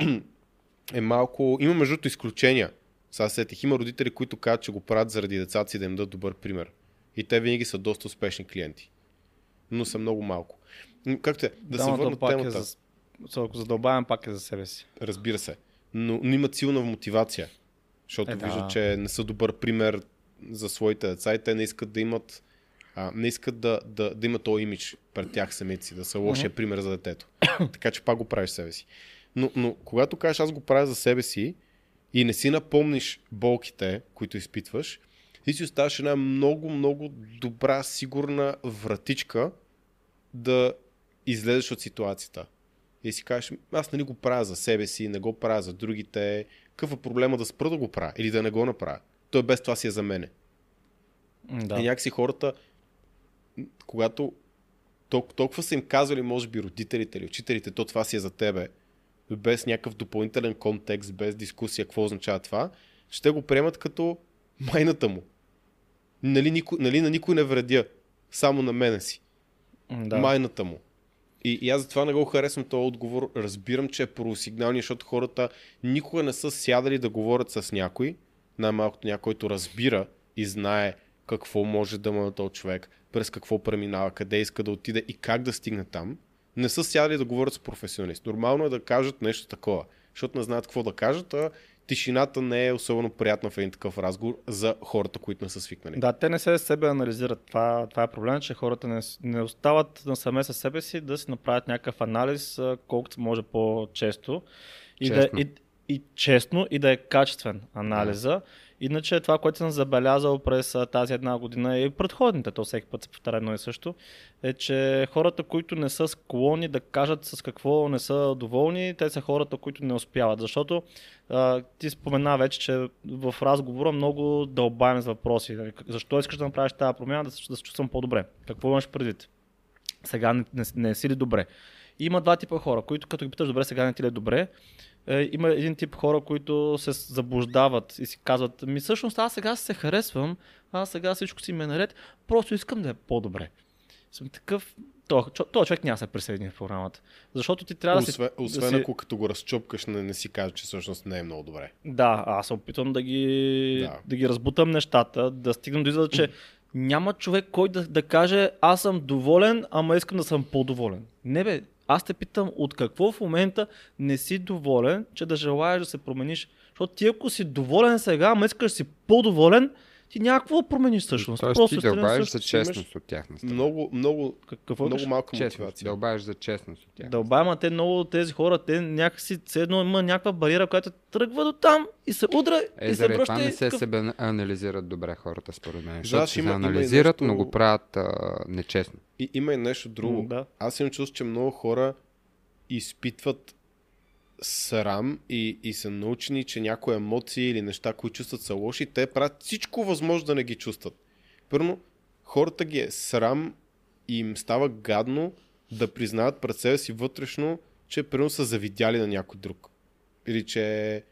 е малко... Има между изключения. Сега сетих, има родители, които казват, че го правят заради децата си да им дадат добър пример. И те винаги са доста успешни клиенти. Но са много малко. Както е, да, Да, се върна пак е темата. за- So, Ако задълбавям, пак е за себе си. Разбира се. Но, но имат силна мотивация. Защото Е, да. виждат, че не са добър пример за своите деца и те не искат да имат а, не искат да, да, да имат този имидж пред тях самите си, да са лошия пример за детето. така че пак го правиш себе си. Но, но когато кажеш аз го правя за себе си и не си напомниш болките, които изпитваш, ти си оставаш една много, много добра, сигурна вратичка да излезеш от ситуацията. И си кажеш, аз нали го правя за себе си, не го правя за другите. Какъв е проблема да спра да го правя или да не го направя? Той без това си е за мене. Да. И някакси хората, когато тол- толкова са им казвали, може би, родителите или учителите, то това си е за тебе, без някакъв допълнителен контекст, без дискусия, какво означава това, ще го приемат като майната му. Нали, никой, нали на никой не вредя, само на мене си. Да. Майната му. И, и аз затова не го харесвам този отговор. Разбирам, че е първосигнални, защото хората никога не са сядали да говорят с някой, най-малкото някой, който разбира и знае какво може да на този човек, през какво преминава, къде иска да отиде и как да стигне там. Не са сядали да говорят с професионалист. Нормално е да кажат нещо такова, защото не знаят какво да кажат, а тишината не е особено приятна в един такъв разговор за хората, които не са свикнали. Да, те не се себе анализират. Това, това е проблем, че хората не, не остават насаме със себе си да си направят някакъв анализ, колкото може по-често. И, да, Честно. и, и честно, и да е качествен анализа. Иначе това, което съм забелязал през тази една година и предходните, то всеки път се повтаря едно и също, е, че хората, които не са склонни да кажат с какво не са доволни, те са хората, които не успяват. Защото а, ти спомена вече, че в разговора много дълбаем с въпроси. Нали, Защо искаш да направиш тази промяна, да да се чувствам по-добре? Какво имаш предвид? Сега не, не, не си ли добре? Има два типа хора, които като ги питаш добре, сега не ти ли е добре, е, има един тип хора, които се заблуждават и си казват, ми всъщност аз сега се харесвам, аз сега всичко си ми е наред, просто искам да е по-добре. Съм такъв, то, то човек няма да се присъедини в програмата. Защото ти трябва да си... Освен, освен да си... ако като го разчопкаш, не, не си кажа, че всъщност не е много добре. Да, аз се опитвам да ги, да. Да. ги разбутам нещата, да стигнем до извода, че няма човек, който да, да каже аз съм доволен, ама искам да съм по-доволен. Не бе, аз те питам от какво в момента не си доволен, че да желаеш да се промениш. Защото ти ако си доволен сега, ама искаш си по-доволен, ти няма какво да промениш всъщност. Тоест Просто ти дълбаеш за честност от страна. Много, много, Какво много много малка Честност. мотивация. Дълбаеш за честност от тяхна Дълбай, ама те много от тези хора, те някакси все едно има някаква бариера, която тръгва до там и се удра Е, и се връща. това не се такъв- себе анализират добре хората, според мен. Защото се има- има и анализират, но нещо- го правят а, нечестно. И има и нещо друго. М, да. Аз имам чувство, че много хора изпитват срам и, и са научени, че някои емоции или неща, които чувстват са лоши, те правят всичко възможно да не ги чувстват. Първо, хората ги е срам и им става гадно да признаят пред себе си вътрешно, че примерно са завидяли на някой друг. Или че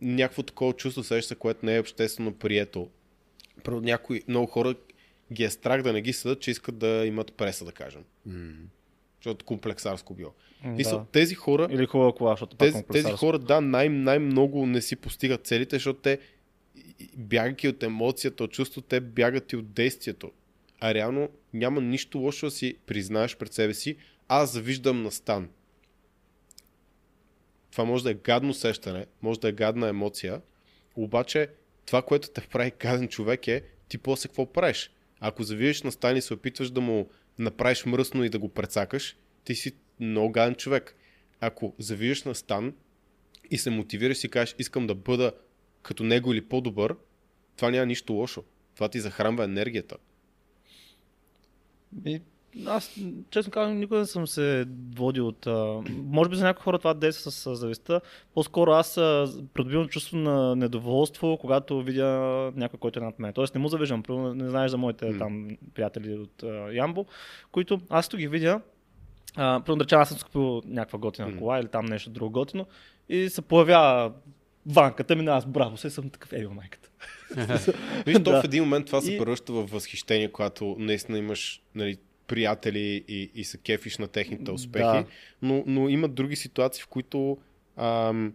някакво такова чувство сеща, което не е обществено прието. Първо, някои, много хора ги е страх да не ги съдат, че искат да имат преса, да кажем. Защото комплексарско било. Да. тези хора, Или хубава кола, защото тези, тези хора, да, най- най-много не си постигат целите, защото те, бягайки от емоцията, от чувството, те бягат и от действието. А реално няма нищо лошо да си признаеш пред себе си, аз завиждам на стан. Това може да е гадно сещане, може да е гадна емоция, обаче това, което те прави гаден човек е ти после какво правиш. Ако завиеш на стан и се опитваш да му направиш мръсно и да го прецакаш, ти си много гаден човек. Ако завиеш на стан и се мотивираш и кажеш искам да бъда като него или по-добър, това няма нищо лошо. Това ти захранва енергията. И, аз, честно казвам, никога не съм се водил от... А, може би за някои хора това действа с, завистта. По-скоро аз придобивам чувство на недоволство, когато видя някой, който е над мен. Тоест не му завиждам. Не знаеш за моите там приятели от а, Ямбо, които аз като ги видя, да речем, аз съм купил някаква готина кола или там нещо друго готино и се появява ванката, мина аз браво, се съм такъв ебил майката. Виж, то Да. в един момент това се превръща в възхищение, когато наистина имаш нали, приятели и, и се кефиш на техните успехи, Да. но, но има други ситуации, в които ам,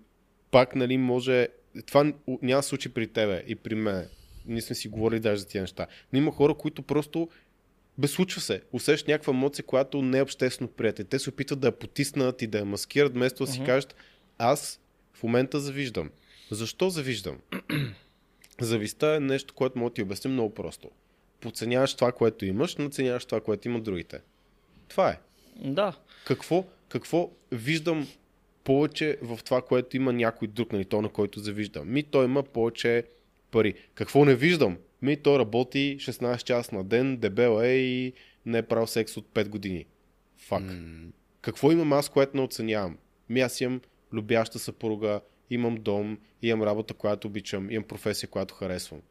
пак нали, може... Това няма да случи при тебе и при мен. Ние сме си говорили даже за тия неща. Но има хора, които просто бе случва се. Усещаш някаква емоция, която не е обществено приятел. Те се опитват да я потиснат и да я маскират, вместо да си Мгм. кажат, аз в момента завиждам. Защо завиждам? Завистта е нещо, което мога да ти обясня много просто. Подценяваш това, което имаш, наценяваш това, което имат другите. Това е. Да. Какво, какво виждам повече в това, което има някой друг, нали, то на който завиждам? Ми той има повече пари. Какво не виждам? Ми той работи 16 часа на ден, дебел е и не е правил секс от 5 години. Фак. Какво имам аз, което не оценявам? Ми аз имам любяща съпруга, имам дом, имам работа, която обичам, имам професия, която харесвам.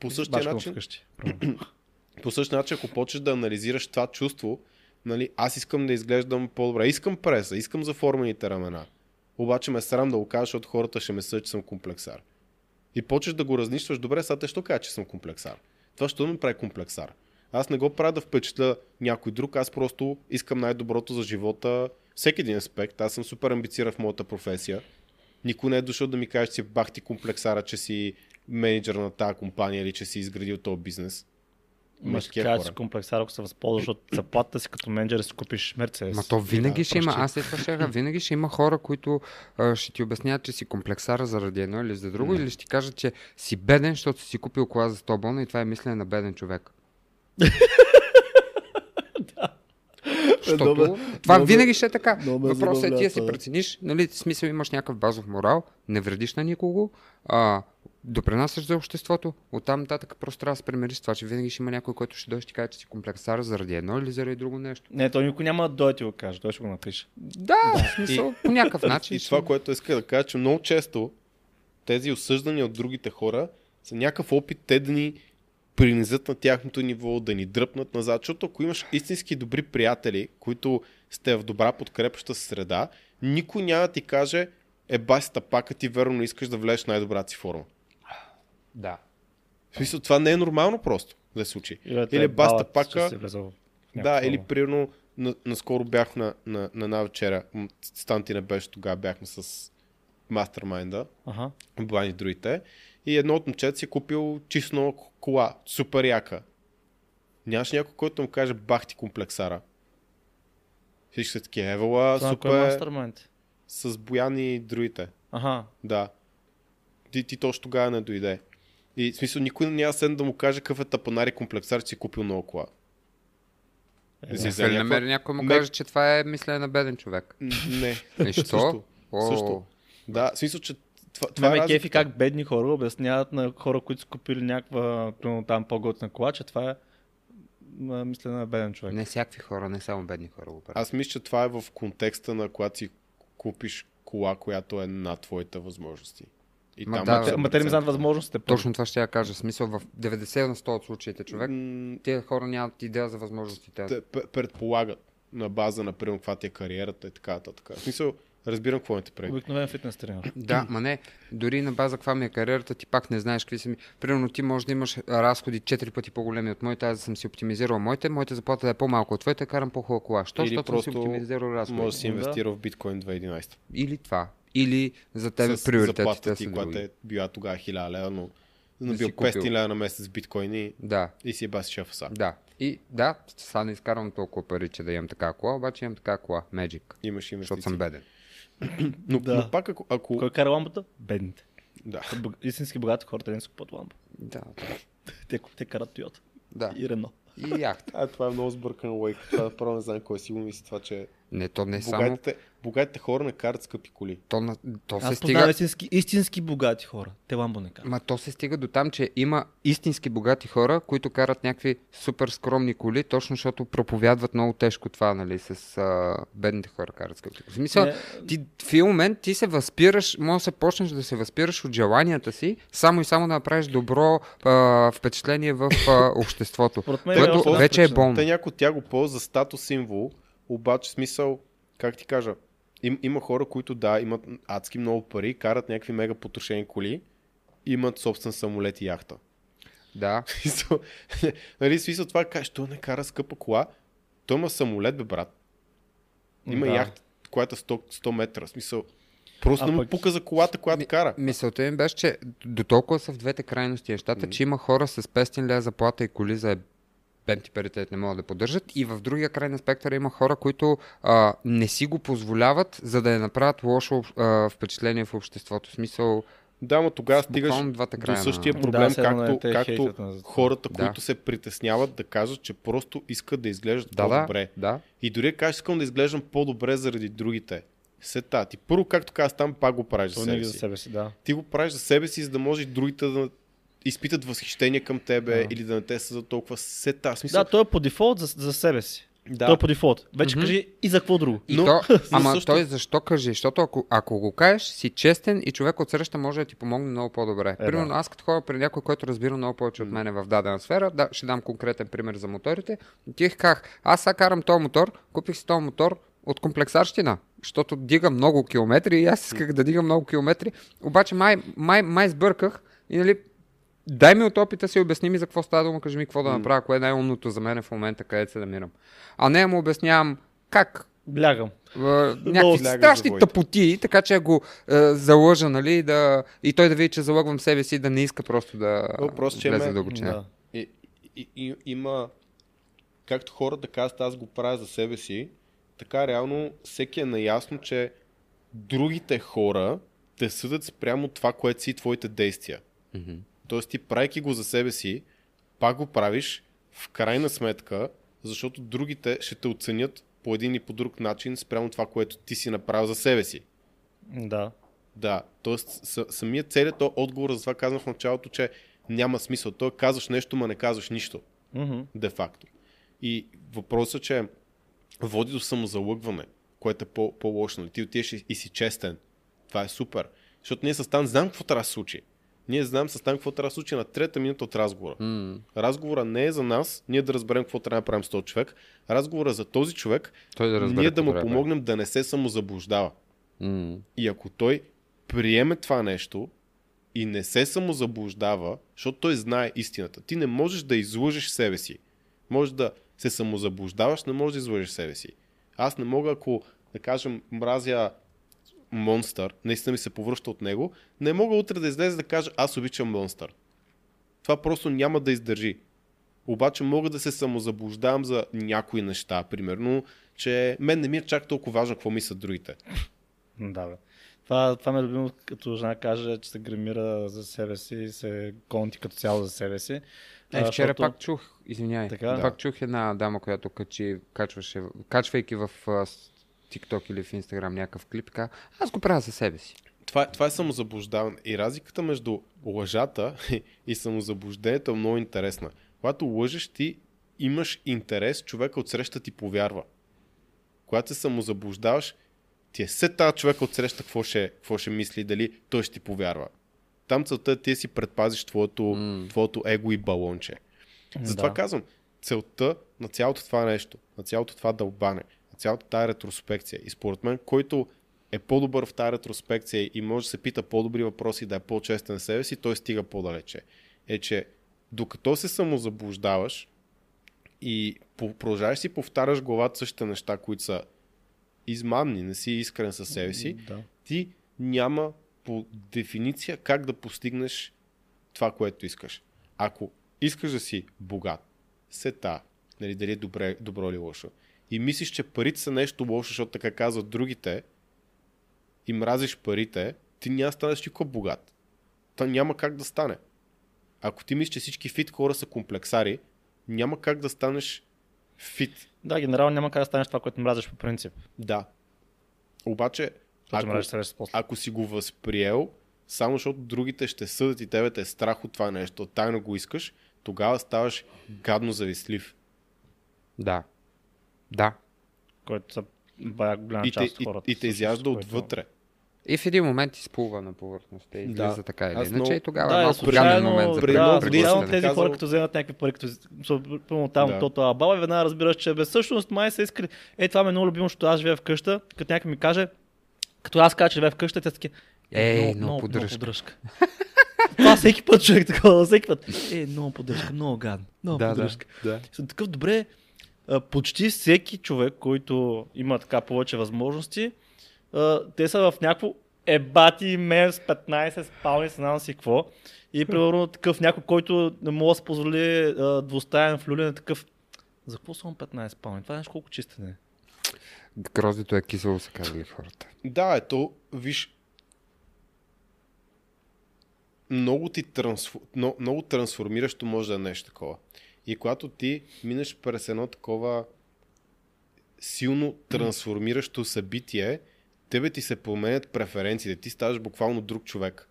По същия му начин, вкъщи. по същия начин, ако почнеш да анализираш това чувство, нали, аз искам да изглеждам по-добре. Искам преса, искам заформените ramена. Обаче ме е срам да го кажа, защото хората ще ме съдят, че съм комплексар. И почнеш да го разнищваш, добре, сега те що кажа, че съм комплексар? Това ще ме прави комплексар. Аз не го правя да впечатля някой друг, аз просто искам най-доброто за живота, всеки един аспект. Аз съм супер амбициран в моята професия. Никой не е дошъл да ми каже, че бах ти комплексара, че си менеджер на тази компания или че си изградил този бизнес. Има Ма ще такива кажа, хора. че комплексар, ако се възползваш от заплатата си като менеджер, си купиш Мерцедес. Ма то винаги Да, ще има, аз след това ще винаги ще има хора, които а, ще ти обясняват, че си комплексара заради едно или за друго, или ще ти кажат, че си беден, защото си купил кола за 100 бона и това е мислене на беден човек. Защото Много- това много- винаги ще е така. ме Въпросът е ти да си прецениш, нали, в смисъл имаш някакъв базов морал, не вредиш на никого, а, допренасяш за обществото, оттам нататък просто трябва да се примериш с това, че винаги ще има някой, който ще дойде и ще каже, че си комплексар заради едно или заради друго нещо. Не, той никой няма да дойде да ти го каже, той ще го напише. Да, в смисъл, по някакъв начин. И това, което иска да кажа, че много често тези осъждания от другите хора са някакъв опит те да ни принизят на тяхното ниво, да ни дръпнат назад, защото ако имаш истински добри приятели, които сте в добра подкрепаща среда, никой няма да ти каже е баси тапака, ти верно искаш да влезеш в най-добрата си форма. Да. В смисъл, това не е нормално просто да се случи. Или, Или баста пака, Да, или примерно на, наскоро бях на, на, на една вечеря, м, Станти не беше тогава, бяхме с мастермайнда, Ага. Блани другите, и едно от момчета си е купил чисто нова кола, супер яка. Нямаше някой, който му каже бах ти комплексара. Всички са такива, евала, Това кой е супер, мастермайнд? с Боян и другите. Ага. Да. Ти, ти точно тогава не дойде. И в смисъл никой няма седна да му каже какъв е тапанар и комплексар, че си купил нова кола. Е, да. Дали някаква- намери някой му каже, че това е мислене на беден човек? Не. И що? Също. О, Също. Да, в смисъл, че това, това Това е ме кефи как бедни хора обясняват на хора, които са купили някаква, примерно там по-готина кола, че това е мисля на беден човек. Не всякакви хора, не само бедни хора го правят. Аз мисля, че това е в контекста на когато си купиш кола, която е над твоите възможности. И Ма там да, е Те- Ама те не ми знаят възможностите. Точно това ще я кажа. В Смисъл в 90 на 100 от случаите човек, М, тези хора нямат идея за възможностите. те предполагат на база, например, каква ти е кариерата и така нататък. В смисъл, разбирам какво имате преди. Обикновен фитнес тренер. Да, ма не, дори на база каква ми е кариерата, ти пак не знаеш какви са ми. Примерно ти можеш да имаш разходи 4 пъти по-големи от моите, аз да съм си оптимизирал моите, моята заплата да е по-малко от твоята, карам по-хубава кола. Що? Или Защото съм си просто оптимизирал разходи. Може да си Да. инвестира в биткоин 2011. Или това. Или за тебе С приоритетите заплатата са ти, която е била тогава 1000 лева, но набил си купил. 500 лева на месец с биткоини Да, и си е баси шефа са. да. И да, сега не изкарвам толкова пари, че да имам така кола, обаче имам така кола. Magic. Имаш Защото инвестиции. съм беден. Но, Да. но пак ако... ако Кой кара лампата? Бедните. да. Истински богати хора, те не си купуват лампа. Да, Те, те карат Toyota. да. И Рено. И яхта. А, това е много сбъркан лойк. Това право не знам кой си го мисли това, че Не, то не само. Богатите, хора не карат скъпи коли. То, на, то се Аз стига. истински, истински богати хора. Те ламбо не карат. Ма то се стига до там, че има истински богати хора, които карат някакви супер скромни коли, точно защото проповядват много тежко това, нали, с а, бедните хора карат скъпи коли. В смисъл, Не. ти, в един момент ти се възпираш, може да се почнеш да се възпираш от желанията си, само и само да направиш добро а, впечатление в а, обществото. Което е една вече е болно. Те някой тях го ползва за статус символ, обаче смисъл, как ти кажа, им, има хора, които да, имат адски много пари, карат някакви мега потрошени коли, имат собствен самолет и яхта. Да. Смисъл, нали, смисъл това кажеш, той не кара скъпа кола, той има самолет, бе, брат. Има Да. яхта, която е 100, 100 метра. Смисъл, просто А не му пък- пука за колата, която кара. Мисълта ми беше, че до толкова са в двете крайности нещата, че има хора с 500 лева заплата и коли за паритет не могат да поддържат и в другия край на спектъра има хора, които а, не си го позволяват, за да не направят лошо а, впечатление в обществото. В смисъл, Да, но тогава стигаш до същия на... проблем, едно както, не те както хората, Да. които се притесняват да кажат, че просто искат да изглеждат Да, да, по-добре. да. И дори да кажеш, искам да изглеждам по-добре заради другите. Сета. Ти първо, както казах, там пак го правиш за себе винаги си. за себе си, да. Ти го правиш за себе си, за да може и другите да изпитат възхищение към тебе Да. или да не те са за толкова сета. Смисъл, Да, той е по дефолт за, за себе си. Да. Той е по дефолт. Вече Мгм. кажи и за какво друго. И Но- то, ама също- той защо кажи? Защото ако, ако го кажеш, си честен и човек от среща може да ти помогне много по-добре. Е, Примерно, да. аз като ходя при някой, който разбира много повече от мене в дадена сфера, да, ще дам конкретен пример за моторите. Тих казах, аз сега карам този мотор, купих си този мотор от комплексарщина, защото дига много километри и аз исках да дига много километри, обаче май, май, май сбърках и нали, дай ми от опита си, обясни ми за какво става дума, кажи ми какво да направя, кое е най-умното за мен в момента, където се намирам. А не му обяснявам как Блягам. а, някакви страшни тъпоти, така че го а, залъжа, нали, да, и той да види, че залъгвам себе си, да не иска просто да Въпрос, че влезе ме- в дълбочина. Да. И, и, и, има, както хората казват, аз го правя за себе си, така реално всеки е наясно, че другите хора те съдят спрямо това, което си и твоите действия. Мгм. Тоест ти правейки го за себе си, пак го правиш в крайна сметка, защото другите ще те оценят по един и по друг начин спрямо това, което ти си направил за себе си. Да. Да, т.е. самият целият то отговор за това казвам в началото, че няма смисъл. Той казваш нещо, ма не казваш нищо, Мгм. де-факто. И въпросът, че води до самозалъгване, което е по- по-лошо. Нали? Ти отиваш и- си честен. Това е супер. Защото ние с Стан знаем какво трябва да се случи. Ние знаем с Стан какво трябва да случи на трета минута от разговора. М, Разговора не е за нас, ние да разберем какво трябва да правим с този човек. Разговора е за този човек, Той да разбере ние да му трябва помогнем да не се самозаблуждава. М, И ако той приеме това нещо и не се самозаблуждава, защото той знае истината. Ти не можеш да излъжеш себе си. Може да се самозаблуждаваш, не можеш да излъжеш себе си. Аз не мога, ако, да кажем, мразя монстър, наистина ми се повръща от него, не мога утре да излезе да кажа аз обичам монстър. Това просто няма да издържи. Обаче мога да се самозаблуждавам за някои неща, примерно, че мен не ми е чак толкова важно какво мислят другите. Да, бе. Това, това ме е любимо, като жена каже, че се гримира за себе си и се конти като цяло за себе си. Е, А, вчера защото- пак чух, извиняй, Така? пак чух една дама, която качи, качваше, качвайки в TikTok или в Instagram някакъв клип, така, аз го правя за себе си. Това, това е самозаблуждаване. И разликата между лъжата и самозаблуждението е много интересна. Когато лъжеш, ти имаш интерес, човека отсреща ти повярва. Когато се самозаблуждаваш, ти е се тази човека отсреща какво ще, какво ще мисли, дали той ще ти повярва. Там целта е ти си предпазиш твоето, М. твоето его и балонче. Затова Да. казвам, целта на цялото това нещо, на цялото това дълбане, цялата тази ретроспекция и според мен, който е по-добър в тази ретроспекция и може да се пита по-добри въпроси, да е по-честен себе си, той стига по-далече. Е, че докато се самозаблуждаваш и продължаваш си повтаряш главата същите неща, които са измамни, не си искрен със себе си, Да. ти няма по дефиниция как да постигнеш това, което искаш. Ако искаш да си богат, сета, нали, дали е добре, добро или лошо, и мислиш, че парите са нещо лошо, защото така казват другите, и мразиш парите, ти няма да станеш никога богат. Та няма как да стане. Ако ти мислиш, че всички фит хора са комплексари, няма как да станеш фит. Да, генерално няма как да станеш това, което мразиш по принцип. Да. Обаче, Ако... ако, си го възприел, само защото другите ще съдят и тебе те е страх от това нещо, тайно го искаш, тогава ставаш гадно завистлив. Да. Да. Който са бая голяма И те, част от и, хората. и те всъщност, изяжда отвътре. И в един момент изплува на повърхността и Да. излиза така или Аз иначе много- и тогава Да, е е малко гаден момент за да, години тези казал- хора, като вземат някакви пари, като пълно там, Да. тото абаба, и веднага разбираш, че бе, всъщност май са искали, е, това ми е много любимо, защото аз живея вкъща, като някой ми каже, като аз кажа, че живея вкъща, те са такива, Ей, много, много много поддръжка. поддръжка. Това всеки път човек такова, всеки път. Е, много поддръжка, много гадно, много Да, да, поддръжка. да. Съм такъв добре, почти всеки човек, който има така повече възможности, те са в някакво ебати мен с 15 спални, с знам си какво. И примерно такъв някой, който не може да се позволи двустаен в люлин, е такъв. За какво съм 15 спални? Това е нещо колко чистене. Гроздето е кисело, са казали хората. Да, ето, виж, много ти трансфу... много, много трансформиращо може да е нещо такова. И когато ти минеш през едно такова силно трансформиращо събитие, тебе ти се променят преференциите, ти ставаш буквално друг човек.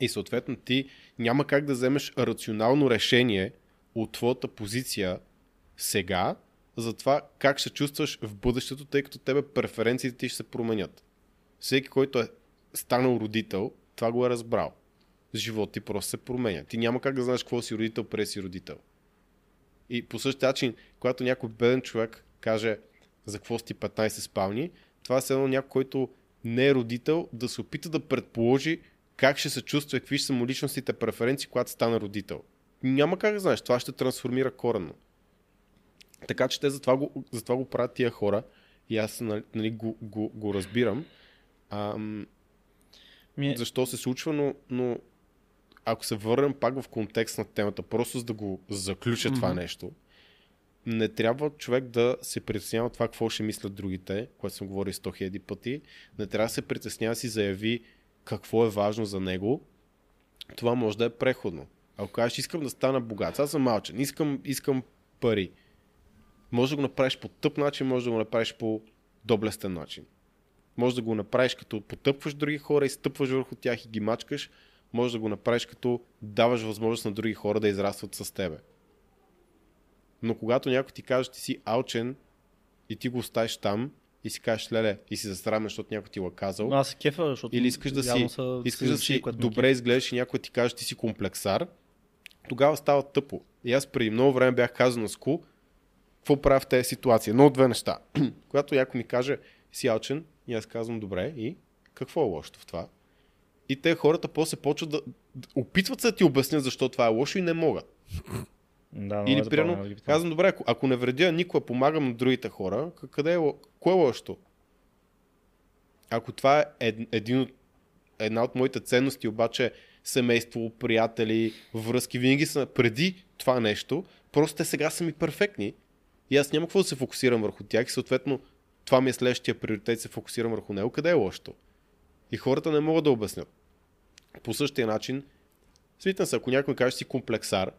И съответно ти няма как да вземеш рационално решение от твоята позиция сега за това как ще чувстваш в бъдещето, тъй като тебе преференциите ти ще се променят. Всеки, който е станал родител, това го е разбрал. Живот ти просто се променя. Ти няма как да знаеш какво си родител, преди си родител. И по същия начин, когато някой беден човек каже за какво си ти 15 спални, това е едно някой, който не е родител, да се опита да предположи как ще се чувства какви ще са му личностите преференции, когато стане родител. Няма как да знаеш, това ще трансформира коренно. Така че те затова го, затова го правят тия хора и аз нали, нали, го, го, го разбирам. Ам, Ми, защо се случва, но, но ако се върнем пак в контекст на темата, просто за да го заключа това нещо, не трябва човек да се притеснява това какво ще мислят другите, което съм говорил 100 000 пъти. Не трябва да се притеснява да си заяви какво е важно за него. Това може да е преходно. Ако кажеш, искам да стана богат, аз съм малчен, искам, искам пари. Може да го направиш по тъп начин, може да го направиш по доблестен начин. Може да го направиш като потъпваш други хора и стъпваш върху тях и ги мачкаш. Може да го направиш като даваш възможност на други хора да израстват с тебе. Но когато някой ти каже, ти си алчен и ти го оставиш там и си кажеш, леле, и си засрамен, защото някой ти го е казал, аз се кефа, защото или искаш да си, са искаш да си добре изглеждаш и някой ти каже, ти си комплексар, тогава става тъпо. И аз преди много време бях казал на Ску, какво правя в тези ситуации? Едно от две неща. Когато някой ми каже, си алчен, и аз казвам, добре, и какво е лошото в това? И те хората после почват да, опитват се да ти обяснят защо това е лошо и не могат. Да, Или е примерно, казвам, добре, ако, ако не вредя никога, помагам на другите хора, къде е, кое е лошото? Ако това е ед, един от, една от моите ценности, обаче семейство, приятели, връзки, винаги са преди това нещо, просто те сега са ми перфектни и аз няма какво да се фокусирам върху тях и съответно това ми е следващия приоритет, се фокусирам върху него, къде е лошото? И хората не могат да обяснят. По същия начин, свитам се, ако някой каже си комплексар,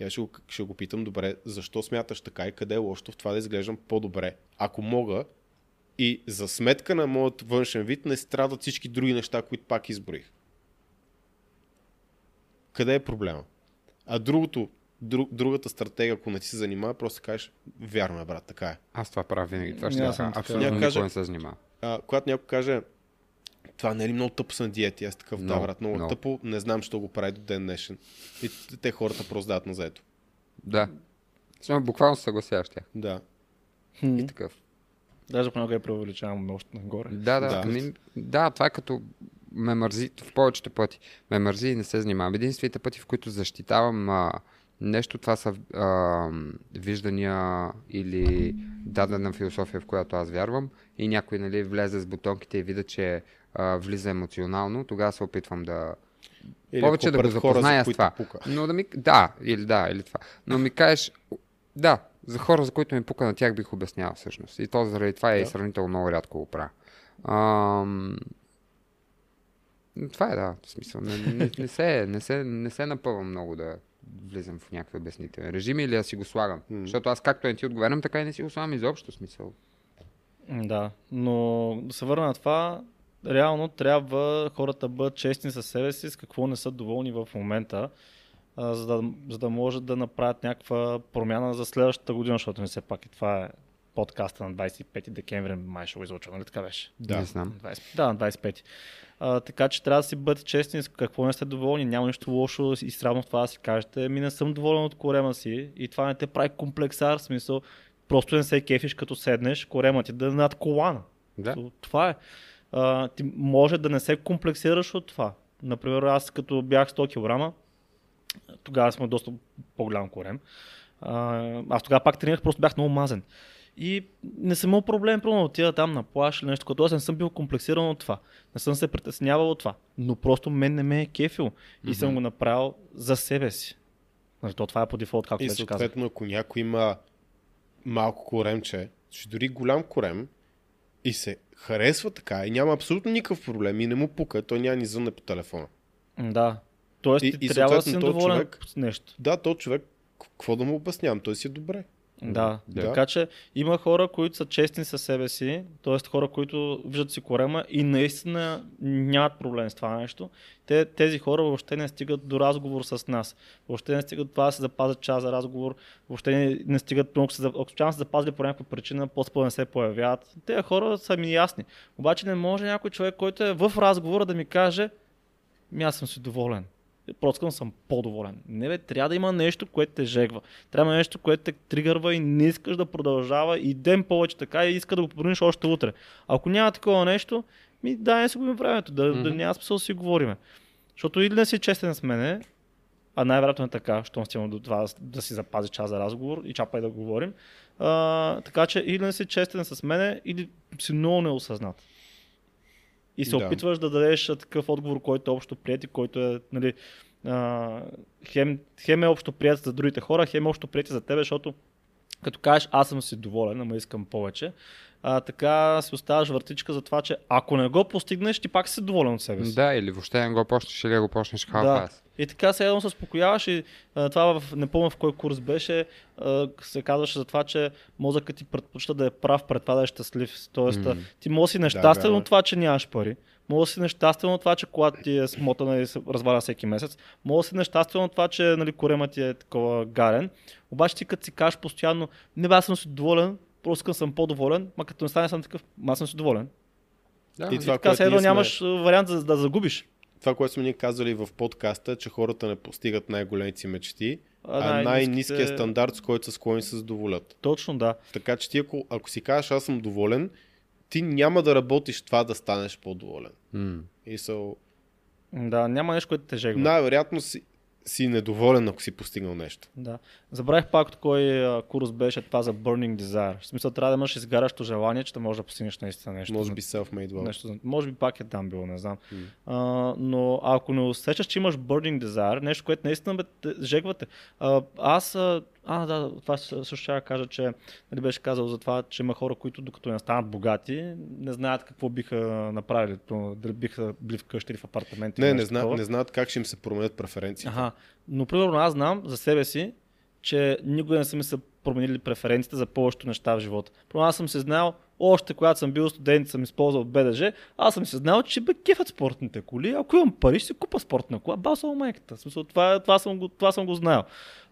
и аз ще го, ще го питам, добре, защо смяташ така и къде е лошото в това да изглеждам по-добре? Ако мога и за сметка на моят външен вид не страдат всички други неща, които пак изброих. Къде е проблема? А другото, друг, другата стратегия, ако не ти се занимава, просто кажеш, вярно е, брат, така е. Аз това правя винаги. Това ще аз съм. Абсолютно никой каже- не се занимава. А, когато някой каже, това не е ли много тъпо са на диети? Аз такъв, да, Много, брат, много, много. тъпо, не знам, що го прави до ден днешен. И те хората просто дават на заето. Да. Само буквално се съгласяваш тях. Да. Хм. И такъв. Даже понякога я преувеличавам още нагоре. Да, да. Да. Да, да това е като ме мързи в повечето пъти. Ме мързи и не се занимавам. Единствените пъти, в които защитавам а, нещо, това са а, виждания или дадена философия, в която аз вярвам и някой нали, влезе с бутонките и видя, че а, влиза емоционално, тогава се опитвам да, Или повече да го хора, запозная с това. пука. Но да ми... Да, или да, или това. Но ми кажеш... Да, за хора, за които ми пука на тях бих обяснявал всъщност. И то заради това е и Да. сравнително много рядко го правя. Ам... Това е, да, в смисъл. Не, не, не, се, не, се, не се напъвам много да, влизам в някакви обяснителни режими или да си го слагам. Mm. Защото аз както не ти отговарям, така и не си го слагам изобщо смисъл. Да, но да се върна на това, реално трябва хората да бъдат честни със себе си, с какво не са доволни в момента, а, за, да, за да може да направят някаква промяна за следващата година, защото не все пак и това е подкаста на 25 декември, май ще го излуча, нали така беше? Да. Не знам. 20, да, на 25. А, така че трябва да си бъдете честни с какво не сте доволни. Няма нищо лошо и срамно в това да си кажете. Ми не съм доволен от корема си и това не те прави комплексар, в смисъл просто не се кефиш като седнеш, корема ти да е над колана. Да. Това е. А, ти може да не се комплексираш от това. Например, аз като бях 100 кг, тогава сме доста по-голям корем. Аз тогава пак тренирах, просто бях много мазен. И не съм имал проблем, примерно да отида там на плаш или нещо, като аз не съм бил комплексиран от това. Не съм се притеснявал от това. Но просто мен не ме е кефил. И mm-hmm. съм го направил за себе си. Нали, то това е по дефолт, както и вече казах. съответно, ако някой има малко коремче, че дори голям корем и се харесва така и няма абсолютно никакъв проблем и не му пука, той няма ни звънне по телефона. Да. Тоест, И- ти и трябва да си доволен човек- с нещо. Да, то човек, какво да му обяснявам, той си е добре. Да. Да. Така че има хора, които са честни със себе си, т.е. хора, които виждат си корема и наистина нямат проблем с това нещо. Те, тези хора въобще не стигат до разговор с нас. Въобще не стигат това да се запазят час за разговор. Въобще не, не стигат, ако случайно се запазили по някаква причина, по-скоро не се появяват. Тези хора са ми ясни. Обаче не може някой човек, който е в разговора да ми каже, ми аз съм си доволен. Просто съм по-доволен. Не бе, трябва да има нещо, което те жегва. Трябва да нещо, което те тригърва и не искаш да продължава и ден повече така и иска да го подрониш още утре. Ако няма такова нещо, ми дай не си губим времето, да, mm-hmm. да няма смисъл да си говориме. Защото или не си честен с мене, а най-вероятно е така, щом стигна до това да си запази час за разговор и чапай да говорим. А, така че или не си честен с мене, или си много неосъзнат. И се Да. опитваш да дадеш такъв отговор, който е общо прият и който е, нали, а, хем, хем е общо прият за другите хора, хем е общо прият за тебе, защото като кажеш аз съм си доволен, ама искам повече, а, така си оставаш въртичка за това, че ако не го постигнеш, ти пак си доволен от себе си. Да, или въобще не го почнеш или да го почнеш халф Да. И така се едно се успокояваш и а, това в, не помня в кой курс беше, а, се казваше за това, че мозъкът ти предпочита да е прав пред това да е щастлив. Тоест, mm. ти може да си нещастен вярно е. от това, че нямаш пари. Може да си нещастен от това, че колата ти е смотана и се разваля всеки месец. Може да си нещастен от това, че нали, корема ти е такова гарен. Обаче ти като си кажеш постоянно, не бе, аз съм си доволен, просто съм по-доволен, ма като не стане съм такъв, аз съм си доволен. Да, И И това, така което се едно ние сме- нямаш а, вариант за да загубиш. Това, което сме ни казали в подкаста, че хората не постигат най-големите си мечти, а, най-ниските- най-низкият стандарт, с който са склонни се задоволят. Точно да. Така че ти, ако, ако си кажеш аз съм доволен, ти няма да работиш това да станеш по-доволен. М. И са, Да, няма нещо, което те жегва. най-вероятно си, си недоволен, ако си постигнал нещо. Да. Забравих пак от кой а, курс беше това за Burning Desire. В смисъл трябва да имаш изгарящо желание, че да можеш да постигнеш наистина нещо. Може би self-made wealth. Нещо, може би пак е там било, не знам. М. А, но ако не усещаш, че имаш burning desire, нещо, което наистина бе, те, жегвате. А, аз, а, да, това съ- също ще кажа, че нали беше казал за това, че има хора, които докато не станат богати, не знаят какво биха направили. То, Дали биха били вкъщи или в апартаменти. Не, не, зна, не знаят как ще им се променят преференциите. Аха. Но, примерно, аз знам за себе си, че никога не са ми се променили преференциите за повечето неща в живота. Примерно, аз съм се знал, още когато съм бил студент съм използвал БДЖ, аз съм се знал, че бе кефят спортните коли. Ако имам пари, ще си купа спортна кола. Басал майката. В смисъл, това, това, съм го, това съм го знаел.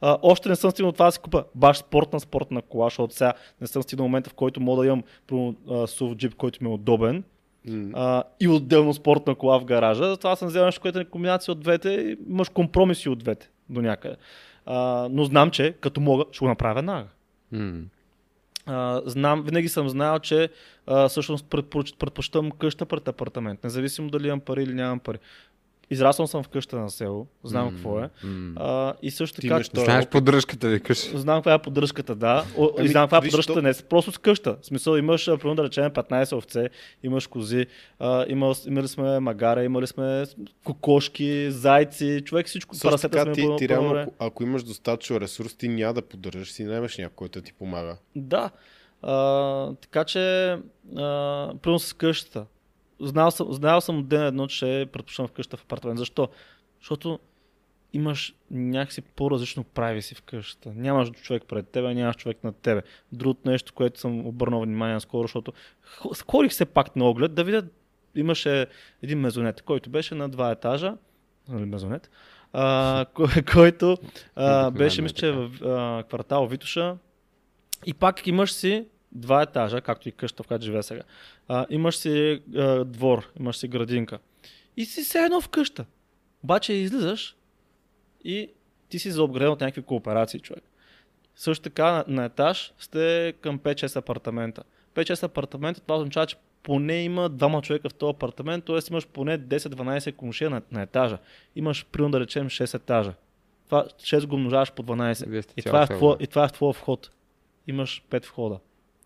А, още не съм стигнал това да си купа баш спортна спортна кола, защото сега не съм стигнал момента, в който мога да имам примерно, а, SUV джип, който ми е удобен М. а, и отделно спортна кола в гаража. Затова съм взел нещо, което е комбинация от двете и имаш компромиси от двете до някъде. А, но знам, че като мога, ще го направя веднага. А, знам, винаги съм знаел, че а, всъщност предпоч- предпочитам къща пред апартамент, независимо дали имам пари или нямам пари. Израснал съм в къща на село, знам М. какво е. М. А, и също така. имаш този Знаеш поддръжката, викаш. Знам каква е поддръжката, да. О, Ами, и знам каква е поддръжката, то- не е просто с къща. В смисъл, имаш, примерно да речем, 15 овце, имаш кози, а, имал, имали сме магара, имали сме кокошки, зайци, човек всичко. Също така, сме ти, ти реално, ако, ако имаш достатъчно ресурс, ти няма да поддържаш, си наймаш някой, който ти помага. Да. А, така че, а, примерно с къщата. Знал съм, знал съм от ден едно, че предпочитам в къща в апартамент. Защо? Защото имаш някакси по-различно прави си в къщата. Нямаш човек пред тебе, нямаш човек над тебе. Другото нещо, което съм обърнал внимание скоро, защото хо- ходих се пак на оглед да видя, имаше един мезонет, който беше на два етажа, нали, мезонет, а, кой, който а, беше, е мисля, че така. в а, квартал Витуша и пак имаш си два етажа, както и къща, в която живея сега. А, имаш си а, двор, имаш си градинка. И си все едно в къща. Обаче излизаш и ти си заобграден от някакви кооперации, човек. Също така на, на етаж сте към 5-6 апартамента. 5-6 апартамента, това означава, че поне има двама човека в този апартамент, т.е. имаш поне 10-12 комшия на, на етажа. Имаш, примерно да речем, 6 етажа. Това 6 го умножаваш по 12. Вие сте И това, е в твоя, и това е в твоя вход. Имаш 5 входа.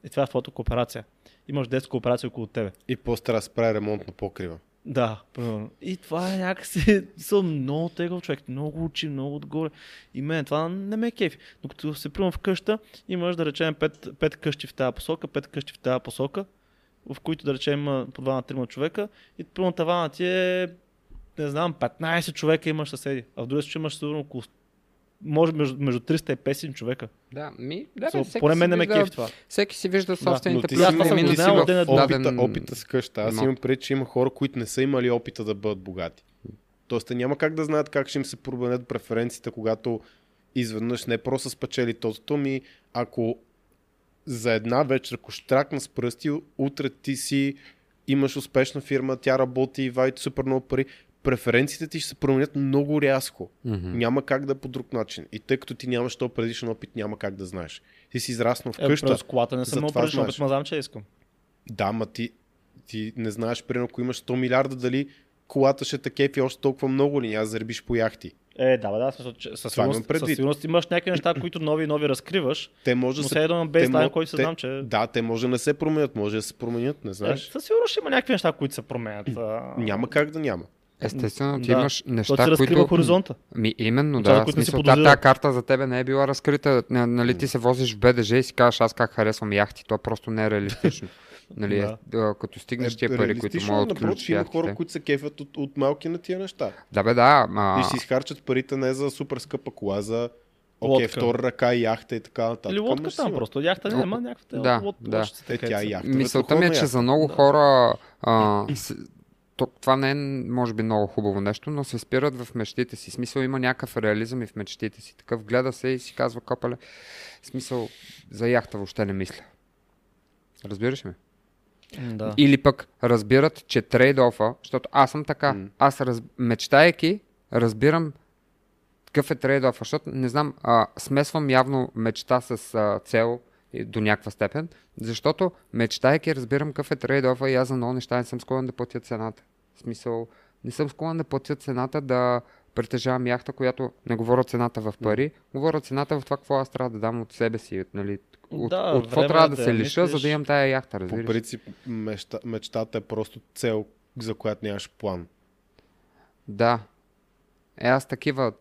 И това е твоята кооперация. Имаш 10 кооперации около тебе. И после трябва да се прави ремонт на покрива. Да, примерно. И това е някакси съм много тегъл човек, много учи, много отгоре. И мен това не ме е кефи. Докато се приемам в къща, имаш да речем 5, 5 къщи в тази посока, 5 къщи в тази посока, в които да речем има по 2 на 3 човека и примерно тавана ти е, не знам, 15 човека имаш съседи. А в другия случай имаш сигурно около може между, между 300 и 500 човека. Да, ми, да, So, бе, всеки поне мен не ме кефи това. Всеки си вижда собствените плюси си, и и минуси ти си минуси в в даден опита, опита с къща. Аз имам преди, че има хора, които не са имали опита да бъдат богати. Тоест, те няма как да знаят как ще им се променят преференциите, когато изведнъж не просто спечели тотото ми, ако за една вечер, ако штракна с пръсти, утре ти си имаш успешна фирма, тя работи, вайти супер много пари, преференциите ти ще се променят много рязко. Мгм. Няма как да е по друг начин. И тъй като ти нямаш този предишен опит, няма как да знаеш. Ти си израснал в Е, къща. през колата не съм имал знаеш. опит, знам, че искам. Да, ма ти, ти не знаеш, примерно, ако имаш 100 милиарда, дали колата ще те кефи още толкова много ли, няма да заребиш по яхти. Е, да, да, със имам сигурност, със сигурност имаш някакви неща, които нови и нови разкриваш, Те може но се... те бейслайн, мо- който се знам, че... Да, те може да не се променят, може да се променят, не Е, знаеш. със сигурност ще има някакви неща, които се променят. Няма как да няма. Естествено, ти Да. имаш То неща, разкрива които... хоризонта. Ми, именно, да. Не си смисъл, подозирал. тази карта за тебе не е била разкрита. Нали, ти се возиш в БДЖ и си кажеш, аз как харесвам яхти. То просто не е реалистично. Нали, Да. да. като стигнеш тия пари, които могат да отключиш има хора, които се кефят от, от малки на тия неща. Да, бе, да. Ма... И си изхарчат парите не за супер скъпа кола, за окей, Лодка. втора ръка и яхта и така нататък. Или лодка там просто. Яхта няма някаква да, лод, да. Е, тя е яхта. Мисълта ми е, че за много Да. хора то, това не е, може би, много хубаво нещо, но се спират в мечтите си. Смисъл има някакъв реализъм и в мечтите си. Такъв гледа се и си казва, копале, смисъл за яхта въобще не мисля. Разбираш ме? Да. Или пък разбират, че трейд-офа, защото аз съм така, М. аз раз, мечтайки, разбирам какъв е трейд-офа, защото не знам, а, смесвам явно мечта с а, цел до някаква степен, защото мечтайки разбирам какъв е трейд-офа и аз за много неща не съм склонен да платя цената. В смисъл, не съм склонен да платя цената да притежавам яхта, която не говоря цената в пари, говоря цената в това какво аз трябва да дам от себе си. Нали, от, Да, от какво трябва е да да се я лиша, за мислиш. да имам тая яхта, По разбираш? принцип, мечта, мечтата е просто цел, за която нямаш план. Да. Е, аз такива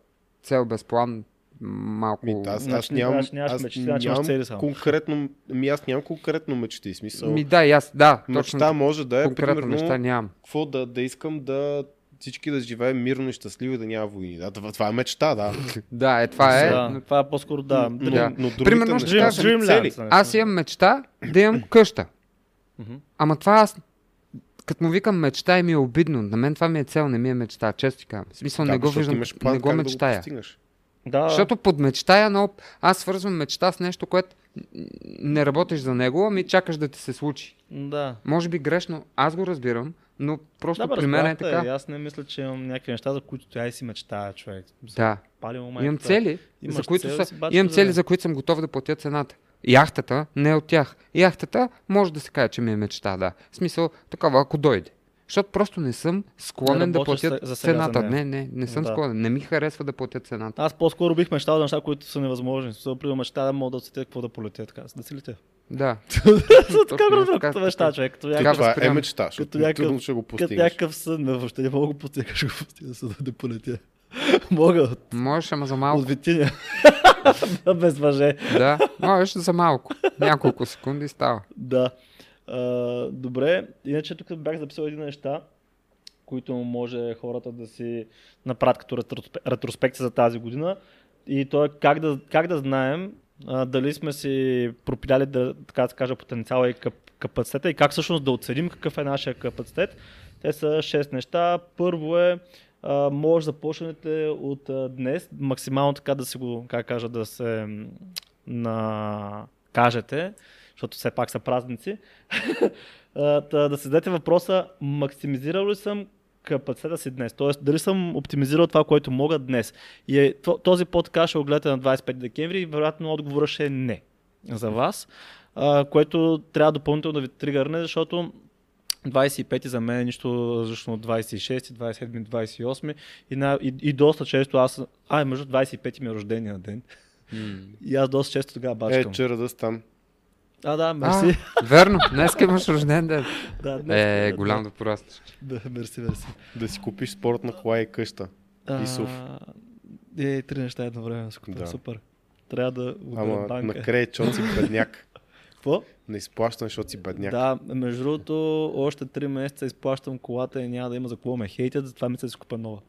цел без план малко... Ми, аз, аз Значи нямам, значи нямаш аз мечти, значи нямам цели само. конкретно, ми аз нямам конкретно мечти, смисъл. Ми да, и аз, да, точно мечта може да е, конкретно примерно, неща нямам. какво да, да искам да всички да живеем мирно и щастливо и да няма войни. Да, това, това е мечта, да. Да, е, това е. Да, това е по-скоро да. но, Да. но Примерно ще неща кажа, са ми цели. Dreamland. Аз имам мечта да имам къща. Ама това аз, като му викам мечта и ми е обидно. На мен това ми е цел, не ми е мечта. Често ти казвам. В смисъл Да, не го виждам, не го мечтая. Да го. Да, Защото под мечтая, но аз свързвам мечта с нещо, което не работиш за него, ами чакаш да ти се случи. да. Може би грешно, аз го разбирам, но просто Да, при мен е така. И Аз не мисля, че имам някакви неща, за които и си мечтая, човек. Да. Пали му Имам цели, за които цел, са, имам цели, за които съм готов да платя цената. Яхтата не е от тях. Яхтата може да се каже, че ми е мечта, да. В смисъл, такава, ако дойде. Защото просто не съм склонен да платя за за цената. нея. Не, не, не съм Да. склонен. Не ми харесва да платя цената. Аз по-скоро бих мечтал за неща, които са невъзможни. При мечта да мога да усетя какво да полетя така. Да си летя. Да. Така разбирам, като мечта, човек. Като някакъв, Това е мечта, като някакъв- трудно ще го като постигнеш. някакъв сън, бе, въобще не мога да го постигна, ще го постигна, за да полетя. Мога от, Можеш, ама за малко. от витиня. Без въже. Да, можеш за малко. Няколко секунди става. Да. Добре, иначе тук бях записал един неща. които може хората да си направят като ретроспе- ретроспекция за тази година. И то е как да, как да знаем а, дали сме си пропиляли, да, така да се потенциала и кап, капацитета и как всъщност да оценим какъв е нашия капацитет. Те са 6 неща. Първо е, а, може да започнете от а, днес, максимално така да се го, как кажа, да се накажете, защото все пак са празници, да си зададете въпроса, максимизирал ли съм капацитета си днес? Тоест, дали съм оптимизирал това, което мога днес? И е, то- този подкаст ще го гледате на 25 декември и вероятно отговорът ще е не за вас, а, което трябва допълнително да ви тригърне, защото 25 за мен е нищо различно от 26, 27, 28 и, на, и, и доста често аз... А, между 25 ми е рождения ден. И аз доста често тогава Е, бачкам. чера да стан. А, да, мерси. А, верно, днес имаш рожден ден. да, днес- Е, да, голям да порастваш. Да, мерси, мерси. Да си купиш спортна кола и къща. Исов. А, Е, три неща едновременно. Супер. Да. супер. Трябва да Ама банка. на кредит, защото си бедняк. Какво? Не изплащам, защото си бедняк. Да, между другото, още 3 месеца изплащам колата и няма да има за какво ме хейтят, затова мисля да си купа нова.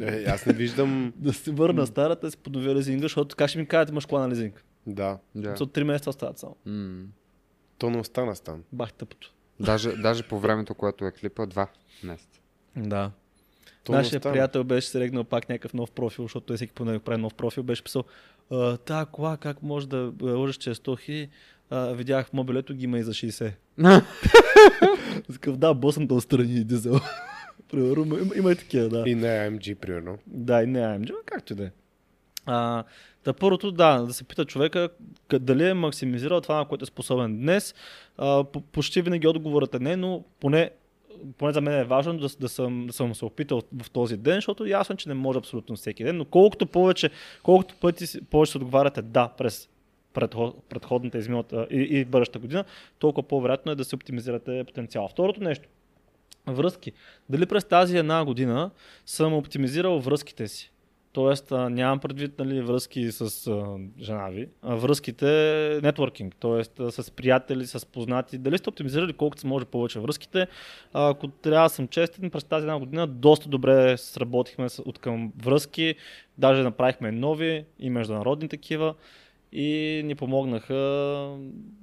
Е, аз не виждам... Да си върна старата, да си подновя лизинга, защото така ще ми кажат, имаш кола на лизинг. Да. Да. Защото 3 месеца остават само. М. То не остана стан. Бах тъпото. Даже, даже по времето, което е клипа, два месеца. Да. То Нашия приятел беше срегнал пак някакъв нов профил, защото той всеки понеделник прави нов профил, беше писал, «А, тая кола как може да лъжеш, че е 100 хиляди, видях мобилето ги има и за 60. Такъв, да, босъм да отстрани и дизел. Примерно, има, има и такива, да. И не AMG, примерно. Да, и не AMG, както и да е. Та първото, да, да се пита човека дали е максимизирал това, на което е способен днес. А, по- почти винаги отговорът е не, но поне, поне за мен е важно да, да, съм, да съм се опитал в този ден, защото ясно, че не може абсолютно всеки ден, но колкото повече, колкото пъти повече се отговаряте да през предход, предходната изминалата и, и бъдещата година, толкова по-вероятно е да се оптимизирате потенциал. Второто нещо, връзки. Дали през тази една година съм оптимизирал връзките си? Тоест, а, нямам предвид нали, връзки с а, жена ви, а връзките нетворкинг, т.е. с приятели, с познати. Дали сте оптимизирали колкото се може повече връзките? А, ако трябва да съм честен, през тази една година доста добре сработихме от към връзки, даже направихме нови и международни такива и ни помогнаха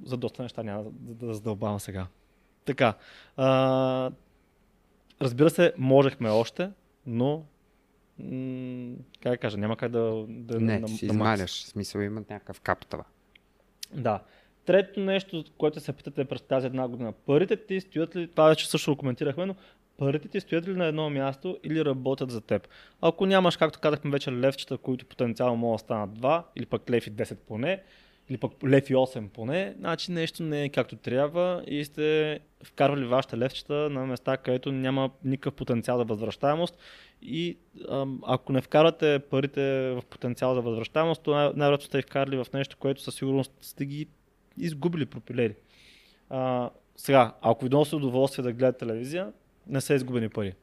за доста неща, няма да, да задълбавам сега. Така, а, разбира се, можехме още, но м- как да кажа, няма как да... да Не, на- ти измаляш. В смисъл има някакъв каптава. Да. Трето нещо, което се питате през тази една година. Парите ти стоят ли, това вече също го коментирахме, но парите ти стоят ли на едно място или работят за теб? Ако нямаш, както казахме вече, левчета, които потенциално могат да станат 2, или пък лев и 10 поне, или пък лев и 8 поне, значи нещо не е както трябва и сте вкарвали вашите левчета на места, където няма никакъв потенциал за възвръщаемост и ако не вкарате парите в потенциал за възвръщаемост, то най- най-вероятно сте вкарали в нещо, което със сигурност сте ги изгубили, пропилели. А, сега, ако ви носи удоволствие да гледате телевизия, не са изгубени пари.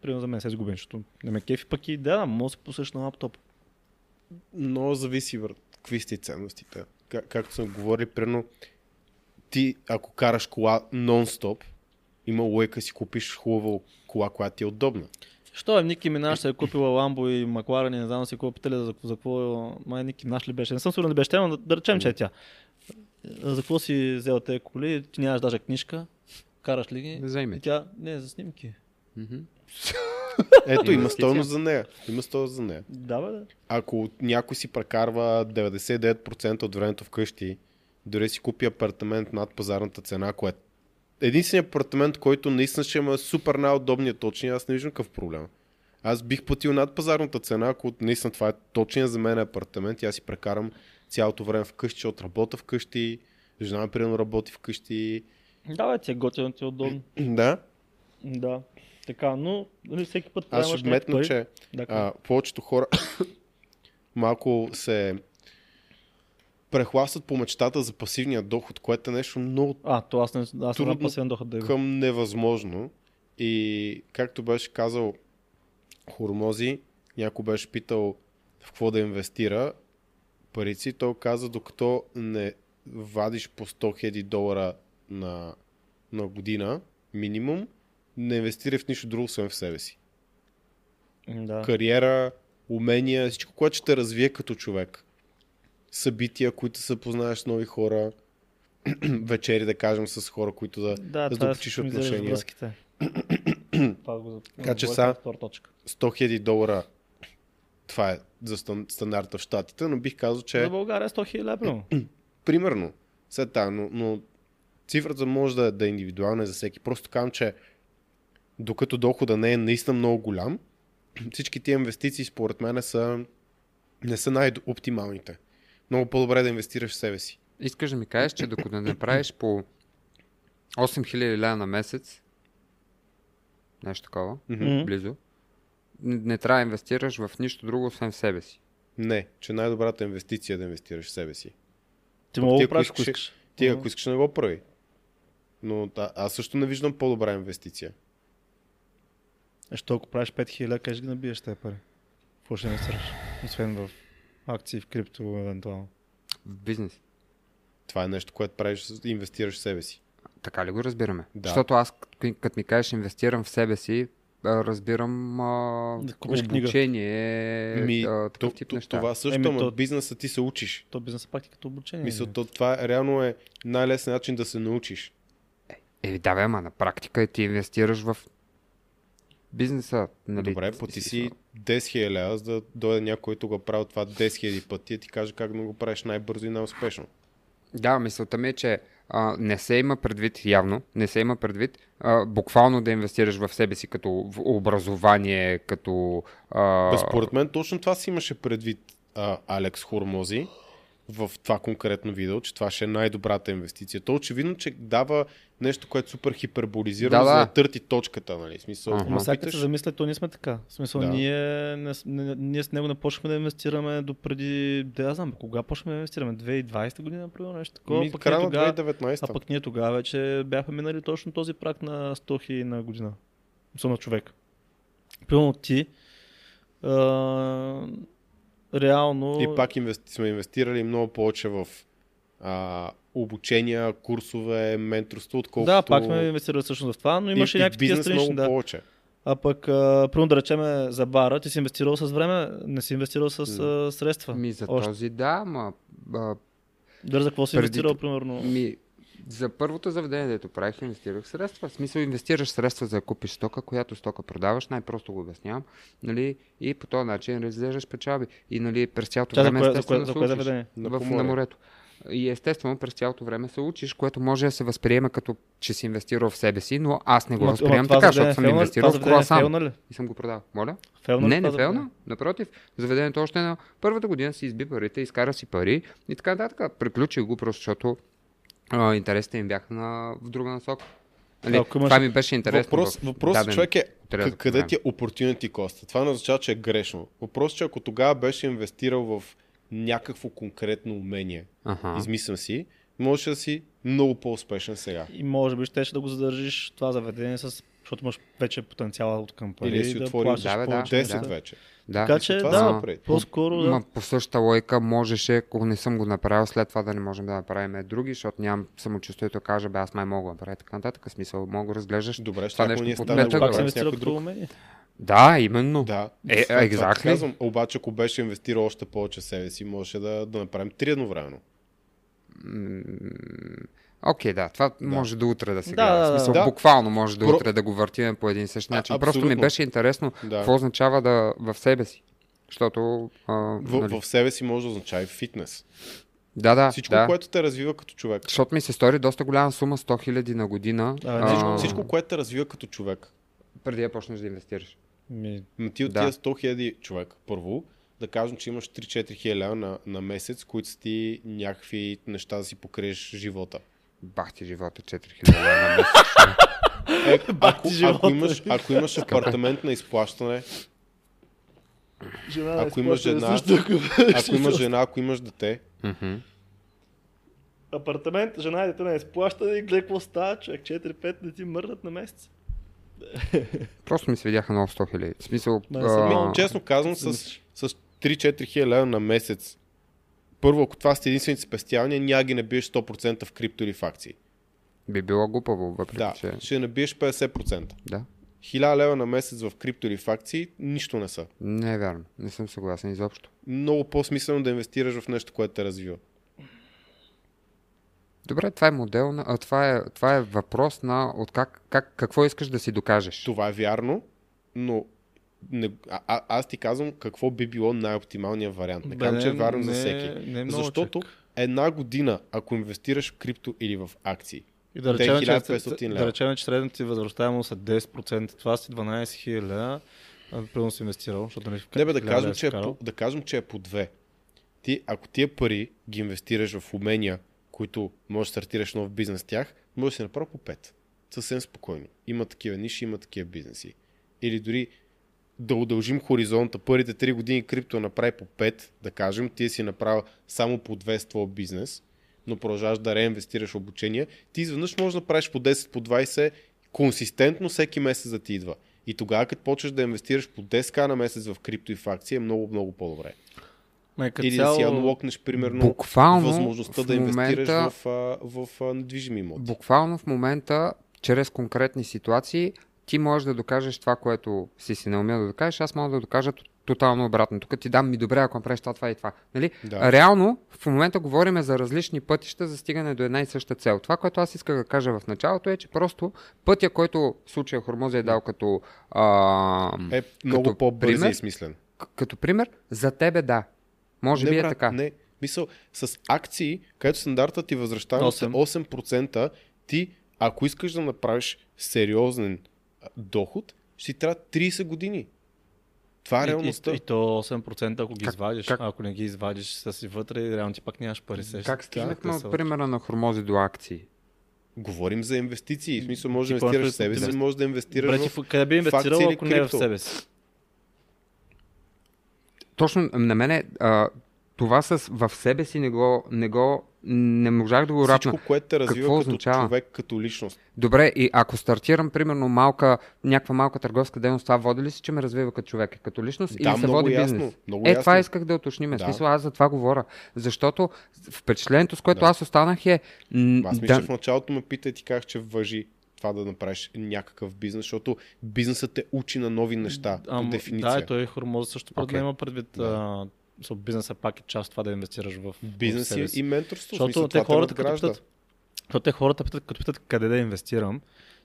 Примерно за мен са изгубени, защото не ме кефи пък и да, може да се пуснеш на лаптоп. Много зависи върху какви сте ценностите. Как, както съм говорил, примерно, ти ако караш кола нон-стоп, има лойка си купиш хубава кола, която ти е удобна. Що е, Ники Минаш се е купила Ламбо и Макларен и не знам си какво питали за, за какво, май Ники Минаш ли беше, не съм сигурен да беше тя, но да, да речем, че е тя. За какво си взел тези коли, ти нямаш даже книжка, караш ли ги? Вземи. И тя, не, за снимки. Ето, има стойност за нея. Има стойност за нея. Да, бе, да. Ако някой си прекарва 99% от времето вкъщи, дори си купи апартамент над пазарната цена, което единственият апартамент, който наистина ще има супер най-удобният точния, аз не виждам какъв проблем. Аз бих платил над пазарната цена, ако наистина това е точния за мен апартамент и аз си прекарам цялото време вкъщи, защото работя вкъщи, жена ми примерно работи вкъщи. Да, бе, ти е готино, ти е удобно. Да, Да. Така, но нали, всеки път аз ще вметна, че Да, а, повечето хора малко се прехласват по мечтата за пасивния доход, което е нещо много а, то аз не, аз трудно пасивен доход да има. към невъзможно. И както беше казал Хормози, някой беше питал в какво да инвестира парици, той каза, докато не вадиш по 100 000 долара на, на година минимум, не инвестирай в нищо друго, освен в себе си. Да. Кариера, умения, всичко, което ще те развие като човек. Събития, които се познаваш с нови хора, вечери, да кажем, с хора, които да, Да, да е оптимизираш отношения. Така че са- на втора точка. 100 000 долара, това е за стан- стандарта в Штатите, но бих казал, че За България 100 хиляди лева. примерно, след това, но, но цифрата може да, да е индивидуална за всеки. Просто казвам, че докато дохода не е наистина много голям, всички тия инвестиции според мен са, не са най-оптималните. Много по-добре да инвестираш в себе си. Искаш да ми кажеш, че докато не правиш по 8000 лева на месец, нещо такова, Мгм. близо, не, не трябва да инвестираш в нищо друго, освен в себе си. Не, че най-добрата инвестиция е да инвестираш в себе си. Ти мога да правиш, ако искаш-. Ти, Мгм. ако искаш, не го прави. Но да, аз също не виждам по-добра инвестиция. Е, Що ако правиш 5000, къде ще ги набиеш тези пари? Какво ще инвестираш? Освен в акции, в крипто, евентуално. В бизнес. Това е нещо, което правиш, инвестираш в себе си. Така ли го разбираме? Да. Защото аз, като ми кажеш инвестирам в себе си, разбирам а, Да купиш книга. обучение, Ми, а, такъв то, тип то, неща. това също, Еми, то- бизнеса ти се учиш. То бизнес е пак и като обучение. Мисля, то, това реално е най-лесният начин да се научиш. Е, да, бе, ама на практика ти инвестираш в бизнеса. Нали? Добре, плати си 10 000 лева, за да дойде някой, който го прави това 10 000 пъти и ти каже как да го правиш най-бързо и най-успешно. Да, мисълта ми е, че а, не се има предвид, явно, не се има предвид а, буквално да инвестираш в себе си като в образование, като... А, според мен точно това си имаше предвид а, Алекс Хормози в това конкретно видео, че това ще е най-добрата инвестиция. То очевидно, че дава нещо, което е супер хиперболизирано, Да, за да. да търти точката, нали? Смисъл, Ага. Ама сега се замисля, то ние сме така. В смисъл, Да. ние, не, с- не, ние с него не почнахме да инвестираме до преди, да я знам, кога почнахме да инвестираме? 2020 година, например, нещо такова. Ми, пък края на тогава, 2019 а пък ние тогава вече бяхме минали точно този прак на 100 хиляди на година. Мисъл на човек. Примерно ти, а, реално... И пак инвести... сме инвестирали много повече в а, обучения, курсове, менторство, отколкото... Да, пак сме инвестирали всъщност в това, но имаше и, някакви и такива бизнес странични, много да. повече. А пък, примерно да речеме за бара, ти си инвестирал с време, не си инвестирал с а, средства. Ми за Още. този да, ма... А, Дали за какво си преди инвестирал, примерно? ми, за първото заведение, дето правих, инвестирах средства. В смисъл, инвестираш средства за да купиш стока, която стока продаваш, най-просто го обяснявам, нали, и по този начин реализираш печалби. И нали, през цялото Тя за време кое- за кое- за се кое учиш. заведение? На в, на морето. И естествено през цялото време се учиш, което може да се възприема като, че си инвестирал в себе си, но аз не го възприемам така, защото съм фейлна инвестирал в круасан и съм го продал. Моля? Фейлна Не, не заведение? Напротив, заведението още на първата година си изби парите, изкара си пари и така нататък. Приключи го просто, защото а, интересите им бяха на, в друга насока. Нали, Ако имаш- Това ми беше интересно. Въпрос, в въпросът, даден човек е к- къде ти е opportunity cost. Това не означава, че е грешно. Въпросът, че ако тогава беше инвестирал в някакво конкретно умение, Аха. измислям си, можеше да си много по-успешен сега. И може би щеше да го задържиш това заведение, с, защото имаш вече потенциала от към пари Или си да отворил Да, да. повече. 10 да. вече. Да. Така че това да, напред. по-скоро да. Ма по същата логика можеше, ако не съм го направил, след това да не можем да направим други, защото нямам самочувствието да кажа, бе, аз май мога да направя така нататък. В Смисъл, мога да разглеждаш. Добре, ще Това нещо ние стане да Пак си правим с инвестирал някой като друг. умение. Да, именно. Да, Е, това- това exactly. казвам. Обаче, ако беше инвестирал още повече в себе си, можеше да, да направим три едновременно. Окей, да, това може до утре да се Да, гледа. да, В да. смисъл, Да. буквално може до Про- утре да го въртим по един и същи А, начин. Просто ми беше интересно Да. какво означава да в себе си. Защото. А, В, нали, в себе си може да означава и фитнес. да, да. Всичко, да. което те развива като човек. Защото ми се стори доста голяма сума 100 000 на година. А, Всичко, а, всичко, което те развива като човек. Преди да почнеш да инвестираш. Ми, Но ти от Да. тия 100 000 човек, първо, да кажем, че имаш 3-4 хиляди на, на месец, които са ти някакви неща да си покриеш живота. Бах ти живота 4000 лева на месец. Е, ако, имаш, ако имаш апартамент на изплащане, жена, Ако имаш жена- също, ако имаш жена, ако имаш дете. Апартамент, жена и дете не изплащане и гледай какво става, човек. 4-5 не ти мърдат на месец. Просто ми се видяха много 100 000. В смисъл. Да, а, Ми, честно казвам, с, с 3-4 хиляди на месец, първо, ако това сте единствените спестявания, няма ги не биеш 100% в крипто или в акции. Би било глупаво, въпреки Да, че... ще набиеш 50%. Да. 1000 лева на месец в крипто или в акции, нищо не са. Не е вярно. Не съм съгласен изобщо. Много по-смислено да инвестираш в нещо, което те развива. Добре, това е модел, на, а, това, е, това е въпрос на от как, как, какво искаш да си докажеш. Това е вярно, но не, а, аз ти казвам какво би било най-оптималният вариант. Не казвам, че е вярно за всеки. не е Защото човек. една година, ако инвестираш в крипто или в акции, И да речем, че, 1500 лева. да речем, че средната ти възвръщаемост е 10%, това си 12 000 лева, а, примерно си инвестирал, защото не Не бе, да кажем, че е по, да кажем, че е по две. Ти, ако тия пари ги инвестираш в умения, които можеш да стартираш нов бизнес с тях, може да си направи по пет. Съвсем спокойно. Има такива ниши, има такива бизнеси. Или дори да удължим хоризонта, първите 3 години крипто направи по 5, да кажем, ти си направил само по 2 с твоя бизнес, но продължаваш да реинвестираш в обучение, ти изведнъж можеш да направиш по 10, по 20, консистентно всеки месец да ти идва. И тогава, като почнеш да инвестираш по 10к на месец в крипто и в акции, е много, много по-добре. Ме, Или да си анлокнеш, примерно, Буквално възможността в да инвестираш момента- в, в, а, недвижими имоти. Буквално в момента, чрез конкретни ситуации, ти можеш да докажеш това, което си си наумил да докажеш, аз мога да докажа тотално обратно. Тук ти дам ми добре, ако направиш това, това и това. Нали? Да. Реално, в момента говорим за различни пътища за стигане до една и съща цел. Това, което аз исках да кажа в началото е, че просто пътя, който в случая Хормоза е дал като, а, Е много като по-бърз пример, и смислен. като пример, за тебе да. Може не, би е брат, така. Не, мисъл, с акции, където стандартът ти възвръщаемост е 8%, ти, ако искаш да направиш сериозен доход, ще ти трябва 30 години. Това е и, реалността. и, и, то 8% ако ги Как- извадиш, как- ако не ги извадиш са си вътре, реално ти пак нямаш пари. сещаш Как стигнахме от примера на Хормози до акции? Говорим за инвестиции. В смисъл, може да Ти инвестираш в себе си, може да инвестираш Добре, ти в... в- къде би в инвестирал, или ако не е в крипто? себе си? Точно на мене а, това с в себе си не го, не го не можах да го рапна. Всичко, което те развива Какво като означава? човек, като личност. Добре, и ако стартирам, примерно, малка, някаква малка търговска дейност, това води ли се, че ме развива като човек и като личност Да, или се много води ясно, бизнес? много е, ясно. това исках да уточним. Да. Да. Смисъл, аз за това говоря. Защото впечатлението, с което Да. аз останах е... Аз мисля, да, в началото ме пита и ти казах, че въжи това да направиш някакъв бизнес, защото бизнесът те учи на нови неща по Ам, дефиниция. Да, и той Хормоза също okay. Окей. има предвид. Да. Да. А, бизнеса пак е част от това да инвестираш в, в Бизнес себе и, си. и менторство. в Защото смисъл, те хората, като питат, защото те хората питат, като питат къде да инвестирам,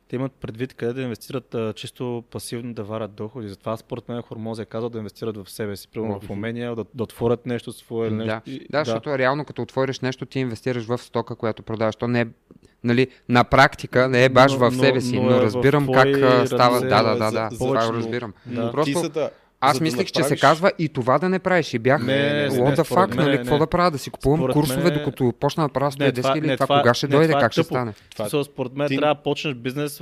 те имат предвид къде да инвестират а, чисто пасивно да варят доходи. Затова според мен Хормоза е казал да инвестират в себе си, примерно в умения, да, да отворят нещо свое нещо. да, И- да, защото реално като отвориш нещо, ти инвестираш в стока, която продаваш. То не е, нали, на практика не е баш Но- в но- себе си, но но, е в разбирам как става. Да, да, е да, да, но- разбирам. Но ти Просто да, Аз да мислих, че се направиш- казва и това да не правиш. И бях, Не, не, не, what не, the fuck, нали, какво да правя, да си купувам Според курсове, мен- докато почна да правя 110 това- или това, това- кога ще не, дойде, това е как ще тъпо. стане. Това- Това, според мен ти- трябва да почнеш бизнес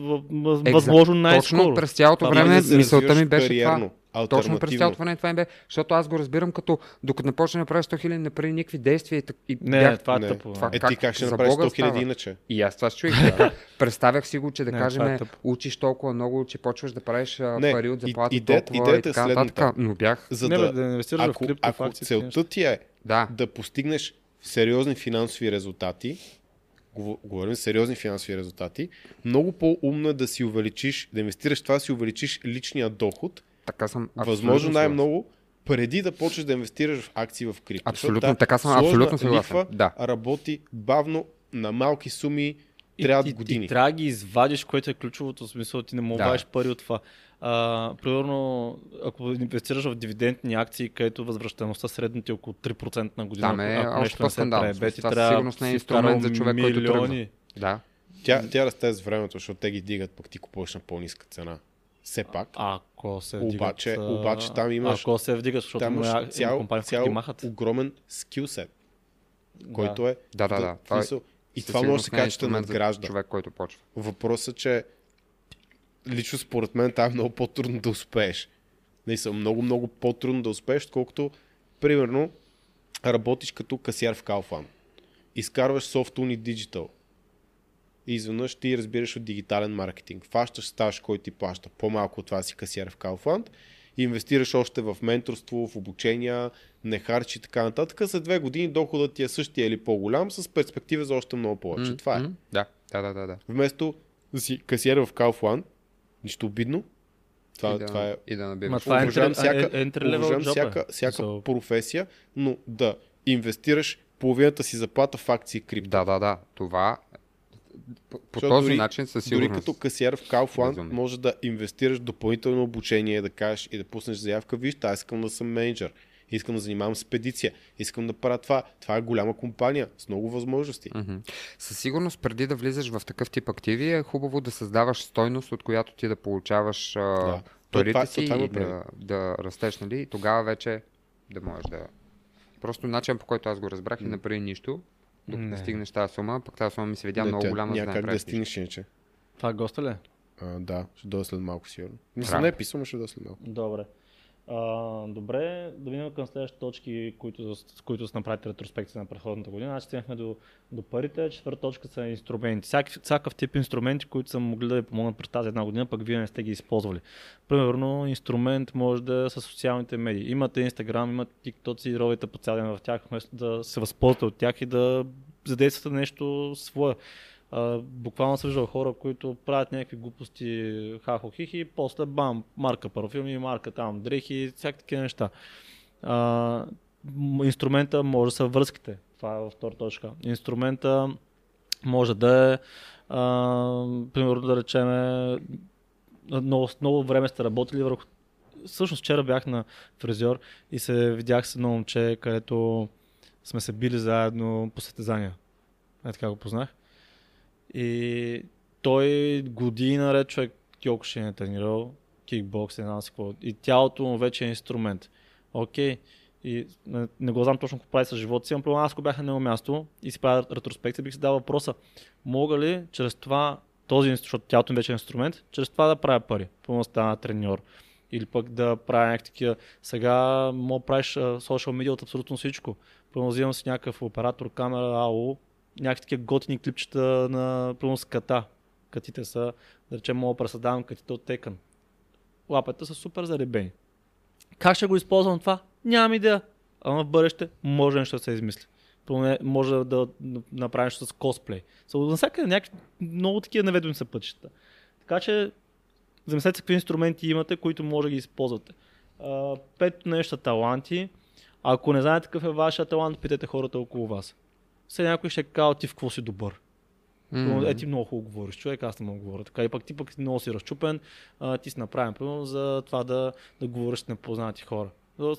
възможно най-скоро. Точно през цялото Това време мисълта ми беше това. Точно през цялото време това ми бе, защото аз го разбирам като докато не почне да правя 100 хиляди, не прави никакви действия и, так- и Не, бях... това е Не. тъпо. Това-. Е, Как ти как ще за направиш Бога 100 хиляди иначе? И аз това се чуих. Да. Представях си го, че да Не, кажем, е учиш толкова много, че почваш да правиш Не, пари от и- заплата идеята- толкова идеята и е така следната. нататък. Но бях... За Не, да, бе, да инвестираш в ако, крипто, ако в целта ти е Да. да постигнеш сериозни финансови резултати, говор- говорим за сериозни финансови резултати, много по-умно е да си увеличиш, да инвестираш в това, да си увеличиш личния доход, Така съм възможно най-много, преди да почнеш да инвестираш в акции в крипто. Абсолютно, така съм абсолютно съгласен. Да. работи бавно, на малки суми, И- трябват и, години. И, трябва да ги извадиш, което е ключовото в смисъл, ти не мога Да. пари от това. А, примерно, ако инвестираш в дивидендни акции, където възвръщаемостта средно ти е около 3% на година, Там е ако още нещо не се прави, бе, ти Това със трябва сигурност не е инструмент за човек, който тръгва. милиони. Да. Тя, тя расте с времето, защото те ги дигат, пък ти купуваш на по-ниска цена. Все пак. Ако се вдигат, Обаче- а, обаче там имаш- Ако се вдигат, защото Там има, имаш има цял, компании, които цял ги махат. огромен скилсет, който е... Да, да, да. Това е- смисъл, и това може да се е каже, че надгражда. Човек, който почва. Въпросът е, че лично според мен там е много по-трудно да успееш. Не са много, много по-трудно да успееш, отколкото, примерно, работиш като касиер в Kaufland. Изкарваш Softune и Digital. И изведнъж ти разбираш от дигитален маркетинг. Фащаш стаж, който ти плаща по-малко от това си касиер в Kaufland. И инвестираш още в менторство, в обучения, не харчи и така нататък. За две години доходът ти е същия или по-голям, с перспектива за още много повече. М, Това е. Да. Да, да, да. да. Вместо да си касиер в Kaufland, нищо обидно. Това, и, да, това е и да набираш. това е уважавам всяка, е- уважавам job, всяка, е. всяка So- професия, но да инвестираш половината си заплата в акции крипто. Да, да, да. Това по, по този дори- начин със Дори сигурност. като касиер в Kaufland Безумие. може да инвестираш допълнително обучение, да кажеш и да пуснеш заявка, виж, аз искам да съм менеджер, искам да занимавам с педиция, искам да правя това. Това е голяма компания с много възможности. Мгм. Със сигурност, преди да влизаш в такъв тип активи, е хубаво да създаваш стойност, от която ти да получаваш Да. парите Това- си това има и да, да растеш, нали? И тогава вече да можеш да... Просто начин по който аз го разбрах и направи нищо, докато Не. не. стигнеш тази сума, пък тази сума ми се видя Не, много голяма, да Няма как да стигнеш иначе. Това госта ли? е? А, да, ще дойде след малко сигурно. Мисля, не е писано, ще дойде след малко. Добре. А, добре, да минем към следващите точки, които, с които са направите ретроспекция на предходната година. Значи стигнахме до, до парите. Четвърта точка са инструменти. Всяки, всякакъв тип инструменти, които са могли да ви помогнат през тази една година, пък вие не сте ги използвали. Примерно, инструмент може да е с социалните медии. Имате Instagram, имате TikTok и ровите по цял ден в тях, вместо да се възползвате от тях и да задействате нещо свое. Буквално съм виждал хора, които правят някакви глупости, хахо хихи, и после бам, марка парфюми, марка там дрехи, всякакви такива неща. А, инструмента може да са връзките. Това е във втора точка. Инструмента може да е, примерно да речем, много, много време сте работили върху... Всъщност вчера бях на фризьор и се видях с едно момче, където сме се били заедно по състезания. Е така го познах. И той години наред човек Кьокушин е тренирал, кикбокс, не знам какво. И тялото му вече е инструмент. Окей. И не, не го знам точно какво прави с живота си, но аз ако бях на него място и си правя ретроспекция, бих си дал въпроса, мога ли чрез това, този, защото тялото ми вече е инструмент, чрез това да правя пари, пълно стана треньор. Или пък да правя някакви такива. Сега мога правиш социал медиа от абсолютно всичко. Пълно взимам си някакъв оператор, камера, АО, някакви такива готини клипчета на пълно с ката. Катите са, да речем, мога да пресъздавам катите от Текън. Лапата са супер заребени. Как ще го използвам това? Нямам идея. Ама в бъдеще може нещо да се измисли. Поне може да, направим с косплей. So, навсякъде някакви много такива наведени са пътищата. Така че замислете какви инструменти имате, които може да ги използвате. А, пето нещо са таланти. Ако не знаете какъв е вашия талант, питайте хората около вас. Сега някой ще каже, ти в какво си добър. М. Е, ти много хубаво говориш, човек, аз не мога да говоря така. И пък ти пък много си разчупен, а, ти си направен, примерно, за това да, да говориш с непознати хора.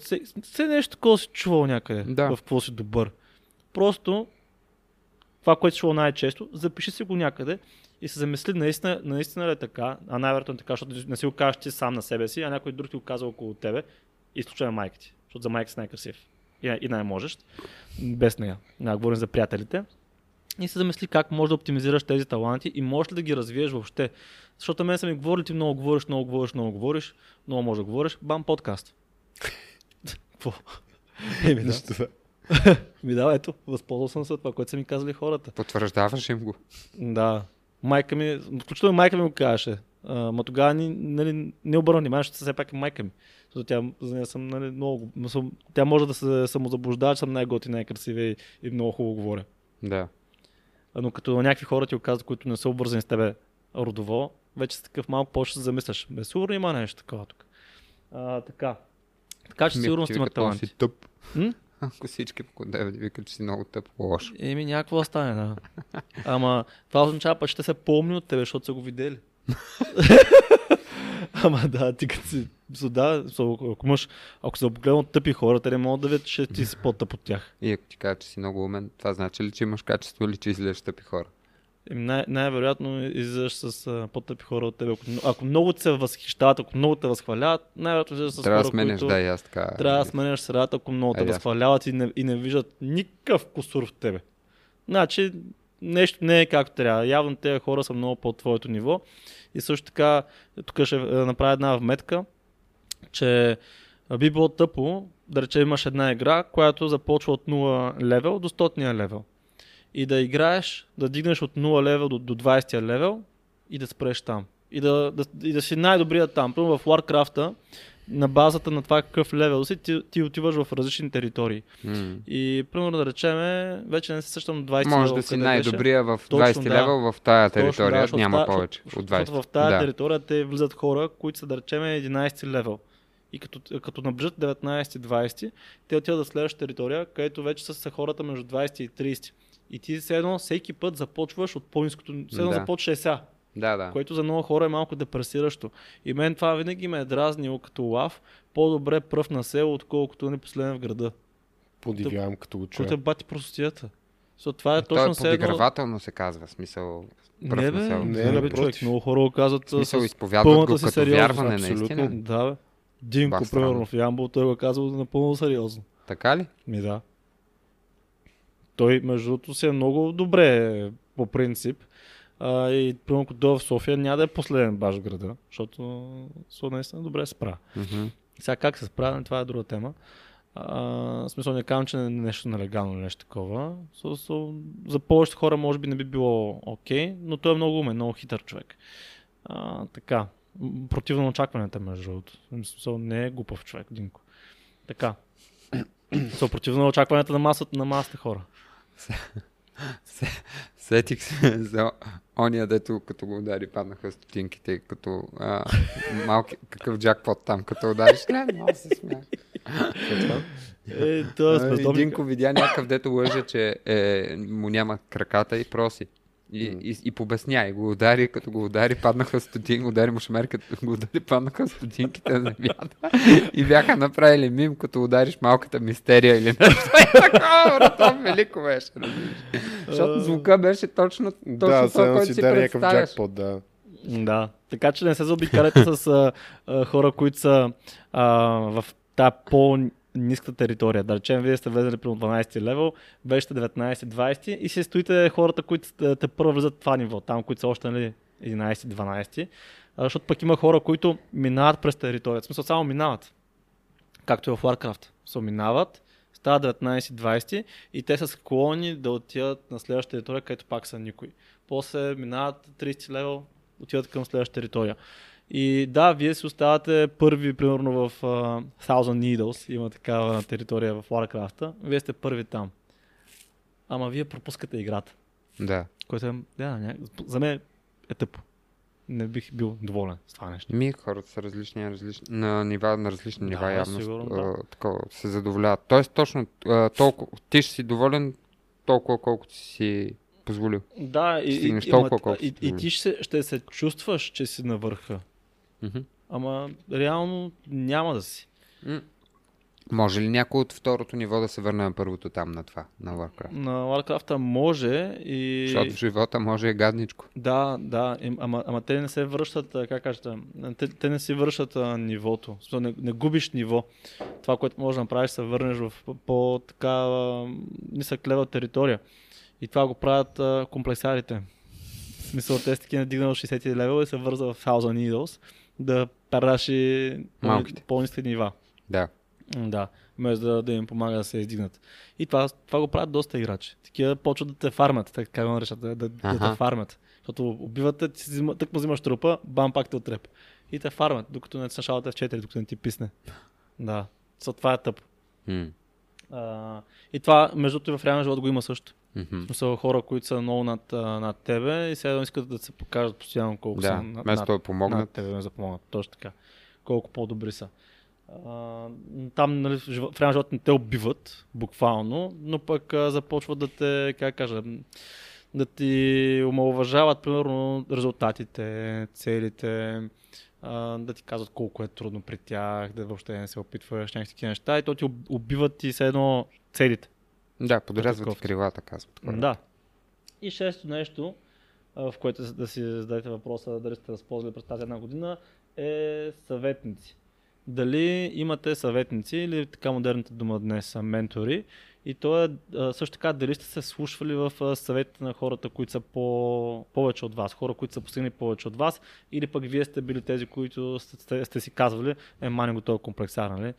Все, все нещо такова си чувал някъде, Да. в какво си добър. Просто това, което чувал най-често, запиши си го някъде и се замисли наистина, наистина ли е така, а най-вероятно е така, защото не си го кажеш ти сам на себе си, а някой друг ти го казва около тебе и случайно майка ти, защото за майка си най-красив и, най- и най-можещ, без нея. Не говорим за приятелите и се замисли как можеш да оптимизираш тези таланти и можеш ли да ги развиеш въобще. Защото мен са ми говорили, ти много говориш, много говориш, много говориш, много може да говориш, бам подкаст. Какво? Еми да. Да. Ми да, ето, възползвал съм се от това, което са ми казали хората. Потвърждаваш им го. Да. Майка ми, включително майка ми го казваше. Ма тогава ни, нали, не обърна внимание, защото все пак е майка ми. Защото тя, за нея съм нали, много, съм, тя може да се самозаблуждава, че съм най-готи, най-красивия и, и много хубаво говоря. Да. Но като някакви хора ти оказват, които не са обвързани с тебе родово, вече си такъв малко да се замисляш. Бе, сигурно има нещо такова тук. А, така. Така че сигурно ти има викат, «О, таланти. Си тъп. М? Ако всички по тебе викат, че си много тъп, лошо. Еми, някакво да стане, да. Ама това означава, пък ще се помни от тебе, защото са го видели. Ама да, ти като си... So, да, so, ако, имаш, ако се погледнат от тъпи хора, те не могат да видят, че ти си по-тъп от тях. И ако ти кажа, че си много умен, това значи ли, че имаш качество или че излезеш тъпи хора? Еми, най- най-вероятно излизаш с а, по-тъпи хора от тебе. Ако, ако много те се възхищават, ако много те възхваляват, най-вероятно излизаш с Трябва да хора, сменеш, които... да, и аз така. Трябва да сменяш средата, ако много те ясно. възхваляват и не, и не виждат никакъв косур в тебе. Значи нещо не е както трябва. Явно тези хора са много по твоето ниво. И също така, тук ще направя една вметка, че би било тъпо, да речем имаш една игра, която започва от 0 левел до 100 левел. И да играеш, да дигнеш от 0 левел до, до 20 левел и да спреш там. И да, да, и да си най-добрият там. Примерно в Warcraft на базата на това какъв левел си, ти, ти отиваш в различни територии. М. И, примерно, да речеме, вече не се същам 20 Може левел да си най-добрия в Точно, 20 да. левел в тая Точно, територия. да, защото Няма тая- повече от 20. Защото в тази да. територия те влизат хора, които са, да речем, 11 левел. И като, като наближат 19-20, те отиват да следваща територия, където вече са, са хората между 20 и 30. И ти все едно всеки път започваш от по-ниското, все едно Да. започваш 60, Да, да. което за много хора е малко депресиращо. И мен това винаги ме е дразнило като лав, по-добре пръв на село, отколкото не последен в града. Подивявам като го Което е чуя. бати простотията. So, това е То точно е едно... подигравателно се казва. Смисъл, пръв Не на бе, село. Не, не, напротив. човек. Много хора го казват в смисъл с изповядват пълната го си като сериозност, вярване, абсолютно. наистина. Да, бе. Динко, Ба, странно. примерно в Ямбол, той го казва напълно сериозно. Така ли? Ми да. Той, между другото, си е много добре по принцип. А, и примерно, като дойде в София, няма да е последен баш в града, защото со наистина добре се справя. Мгм. Сега как се справя, това е друга тема. А, в смисъл не казвам, че не е нещо нелегално или нещо такова. So, so, за повечето хора може би не би било окей, но той е много умен, много хитър човек. А, така. Противно на очакванията, между другото. Смисъл не е глупав човек, Динко. Така. Со противно на очакванията на масата, на масата хора. Сетих се за ония, дето като го удари, паднаха стотинките, като а, малки, какъв джакпот там, като удариш. Не, много се смях. Е, е А, с и Динко видя някакъв, дето лъже, че е, му няма краката и проси. И, и, и побесня, и го удари, като го удари, паднаха стотинки, удари му шмер, като го удари, паднаха стотинките на земята. И бяха направили мим, като удариш малката мистерия или нещо. И такова, брато, велико беше. Защото звука беше точно, точно Да, това, което си си представяш. джакпот, да. Да, така че не се заобикаляте с а, а, хора, които са а, в тази по-низката територия. Да речем, вие сте влезали при 12 левел, сте 19-20 и се стоите хората, които те, първо влизат в това ниво, там, които са още нали, 11-12. А, защото пък има хора, които минават през територията. Смисъл само минават. Както и в Warcraft. Се минават, стават 19-20 и те са склонни да отидат на следващата територия, където пак са никой. После минават 30 левел, отиват към следващата територия. И да, вие си оставате първи, примерно в uh, Thousand Needles, има такава територия в Warcraft, вие сте първи там. Ама вие пропускате играта, Да. което е, да, ня... за мен е тъпо. Не бих бил доволен с това нещо. Ми, хората са различни, различни на нива, на различни Да, нива явно сигурно, да. такова, се задоволяват. Тоест, точно толкова, ти ще си доволен толкова, колкото си позволил. Да, и, и, толкова, и, и позволи. ти ще, ще се чувстваш, че си на Мгм. Ама реално няма да си. М. Може ли някой от второто ниво да се върне на първото там, на това, на Warcraft? На Warcraft може и... Защото в живота може е гадничко. Да, да, им- ама, ама те не се връщат, как кажете, те, те не си връщат а, нивото. Не, не губиш ниво. Това, което можеш да направиш, се върнеш в по- по-така нисък левел територия. И това го правят а, комплексарите. В смисъл, те са такива надигнал 60 левел и се върза в Thousand Needles да параши Малките. по-ниски нива. Да. Да, вместо да, да им помага да се издигнат. И това, това го правят доста играчи. Такива почват да те фармят, така го наричат, да, да, да те фармят. Защото убиват те, ти си взима- тък му взимаш трупа, бам, пак те отреп. И те фармят, докато не се шалате в 4, докато не ти писне. Да, so, това е тъп. М. А, и това, между другото, в реалния живот го има също. Мгм. В смисъл хора, които са много над, над тебе и сега искат да се покажат постоянно колко Да, са над, вместо да помогнат. над тебе, да запомогнат. Точно така. Колко по-добри са. А, там нали, в реалния живот не те убиват, буквално, но пък а, започват да те, как кажа, да ти омалуважават, примерно, резултатите, целите, а, да ти казват колко е трудно при тях, да въобще не се опитваш някакви такива неща и то ти уб- убиват ти все едно целите. Да, подрязват ти Такъв. крилата, казват. хората. Да. И шесто нещо, в което да си зададете въпроса дали сте разползвали през тази една година, е съветници. Дали имате съветници или така модерната дума днес са ментори и то е също така дали сте се слушвали в съветите на хората, които са по, повече от вас, хора, които са постигнали повече от вас или пък вие сте били тези, които сте, сте, си казвали, е мани го този комплексар, нали?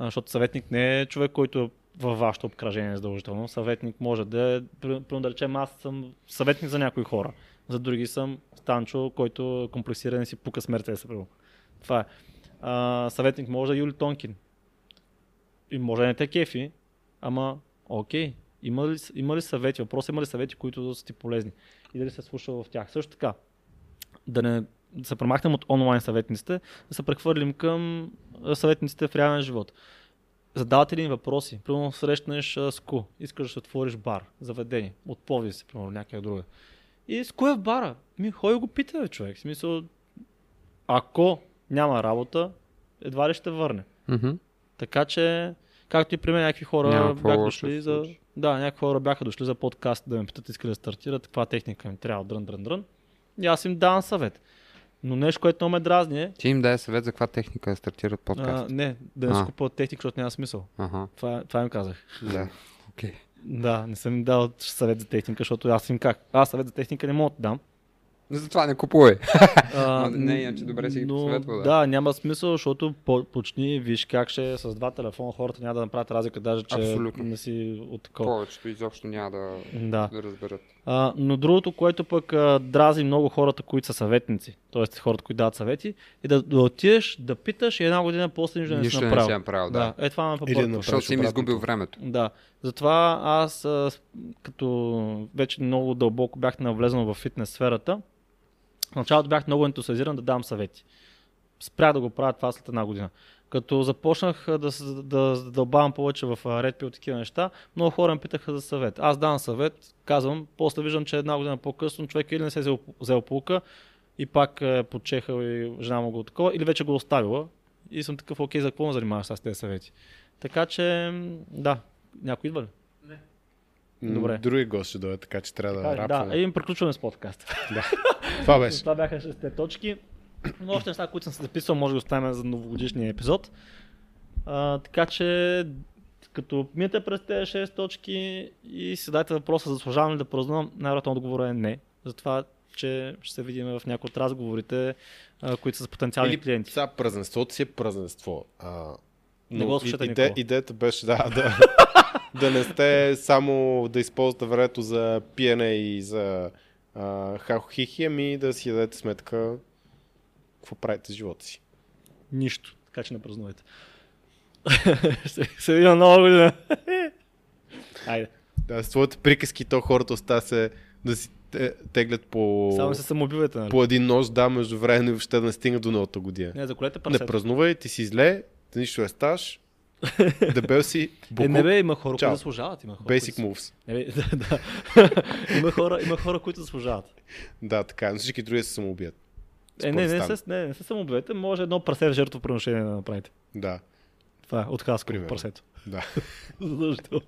Защото съветник не е човек, който е във вашето обкръжение задължително. Съветник може да е, при- примерно да речем, аз съм съветник за някои хора. За други съм Станчо, който е комплексиран и си пука с Мерцеса. примерно. Това е. А, съветник може да е Юли Тонкин. И може да не те кефи, ама окей. Има ли, има ли съвети? Въпрос има ли съвети, които са ти полезни? И дали се слуша в тях. Също така, да не да се премахнем от онлайн съветниците, да се прехвърлим към съветниците в реален живот. Задавате ли въпроси? Примерно срещнеш а, с ку, искаш да си отвориш бар, заведение, от Пловдив си, примерно, някъде друга. И с кой е в бара? Ми, хой го пита, бе, човек. В смисъл, ако няма работа, едва ли ще върне. Мгм. Така че, както и при мен, някакви хора Няма бяха дошли се за... Да, някакви хора бяха дошли за подкаст да ме питат, искали да стартират, каква техника им трябва, дрън, дрън, дрън. И аз им давам съвет. Но нещо, което много ме дразни е, Ти им дай съвет за каква техника да стартират а, подкаст. не, да не си А. купуват техника, защото няма смисъл. Ага, Това, това им казах. да. Окей. Да, не съм им дал съвет за техника, защото аз им как. Аз съвет за техника не мога да дам. Затова не купувай. А, не, иначе добре си ги посъветвал, да. Да, няма смисъл, защото по- почни, виж как ще е с два телефона хората няма да направят разлика, даже че Абсолютно. не си от такова. Повечето изобщо няма да, Да. да разберат. А, но другото, което пък а, дрази много хората, които са съветници, т.е. хората, които дават съвети, е да, да отидеш, да питаш и една година после нищо да не си Нищо не направил. си направил, да. да. Е, това ме Или побърква. да Защото си ми обратното. изгубил времето. Да, затова аз а, като вече много дълбоко бях навлезъл в фитнес сферата, в началото бях много ентусиазиран да дам съвети. Спрях да го правя това след една година. Като започнах да, да задълбавам повече в Red Pill такива неща, много хора ме питаха за съвет. Аз давам съвет, казвам, после виждам, че една година по-късно човек или не се е взел, взел полука и пак е подчехал и жена му го такова, или вече го е оставила. И съм такъв, окей, за какво ме занимаваш с тези съвети? Така че, да, някой идва ли? М, Добре. Други гост ще дойде, така че трябва да Да, да, рапваме. един приключваме с подкаста. Това беше. Това бяха шесте точки. Но още неща, които съм се записал, може да оставим за новогодишния епизод. А, така че, като минете през тези 6 точки и си задайте въпроса, заслужавам ли да празнувам, най-вероятно отговорът е не. Затова, че ще се видим в някои от разговорите, а, които са с потенциални Или клиенти. сега празненството си е празненство. А, Не го слушате иде, идеята беше да, да, да не сте само да използвате времето за пиене и за а, хахохихи, ами да си дадете сметка какво правите с живота си. Нищо. Така че не празнувайте. ще се видим нова година. Айде. Да, с твоите приказки, то хората остават се да си те- теглят по, Само се самоубивайте, нали? по един нож, да, между време и въобще да не стигнат до новата година. Не, заколете Не прасета. празнувай, ти си зле, ти нищо не ставаш, дебел си, Е, буклук, не бе, има хора, Чао. които заслужават. Има хора, basic които... moves. Не бе, да, да. има, хора, има хора, които заслужават. Да, така, но всички други се самоубият. Е, не, не, се, не, не се самоубивайте, може едно прасе в жертвоприношение да направите. Да, Това е от Хаско прасето. да. Защо?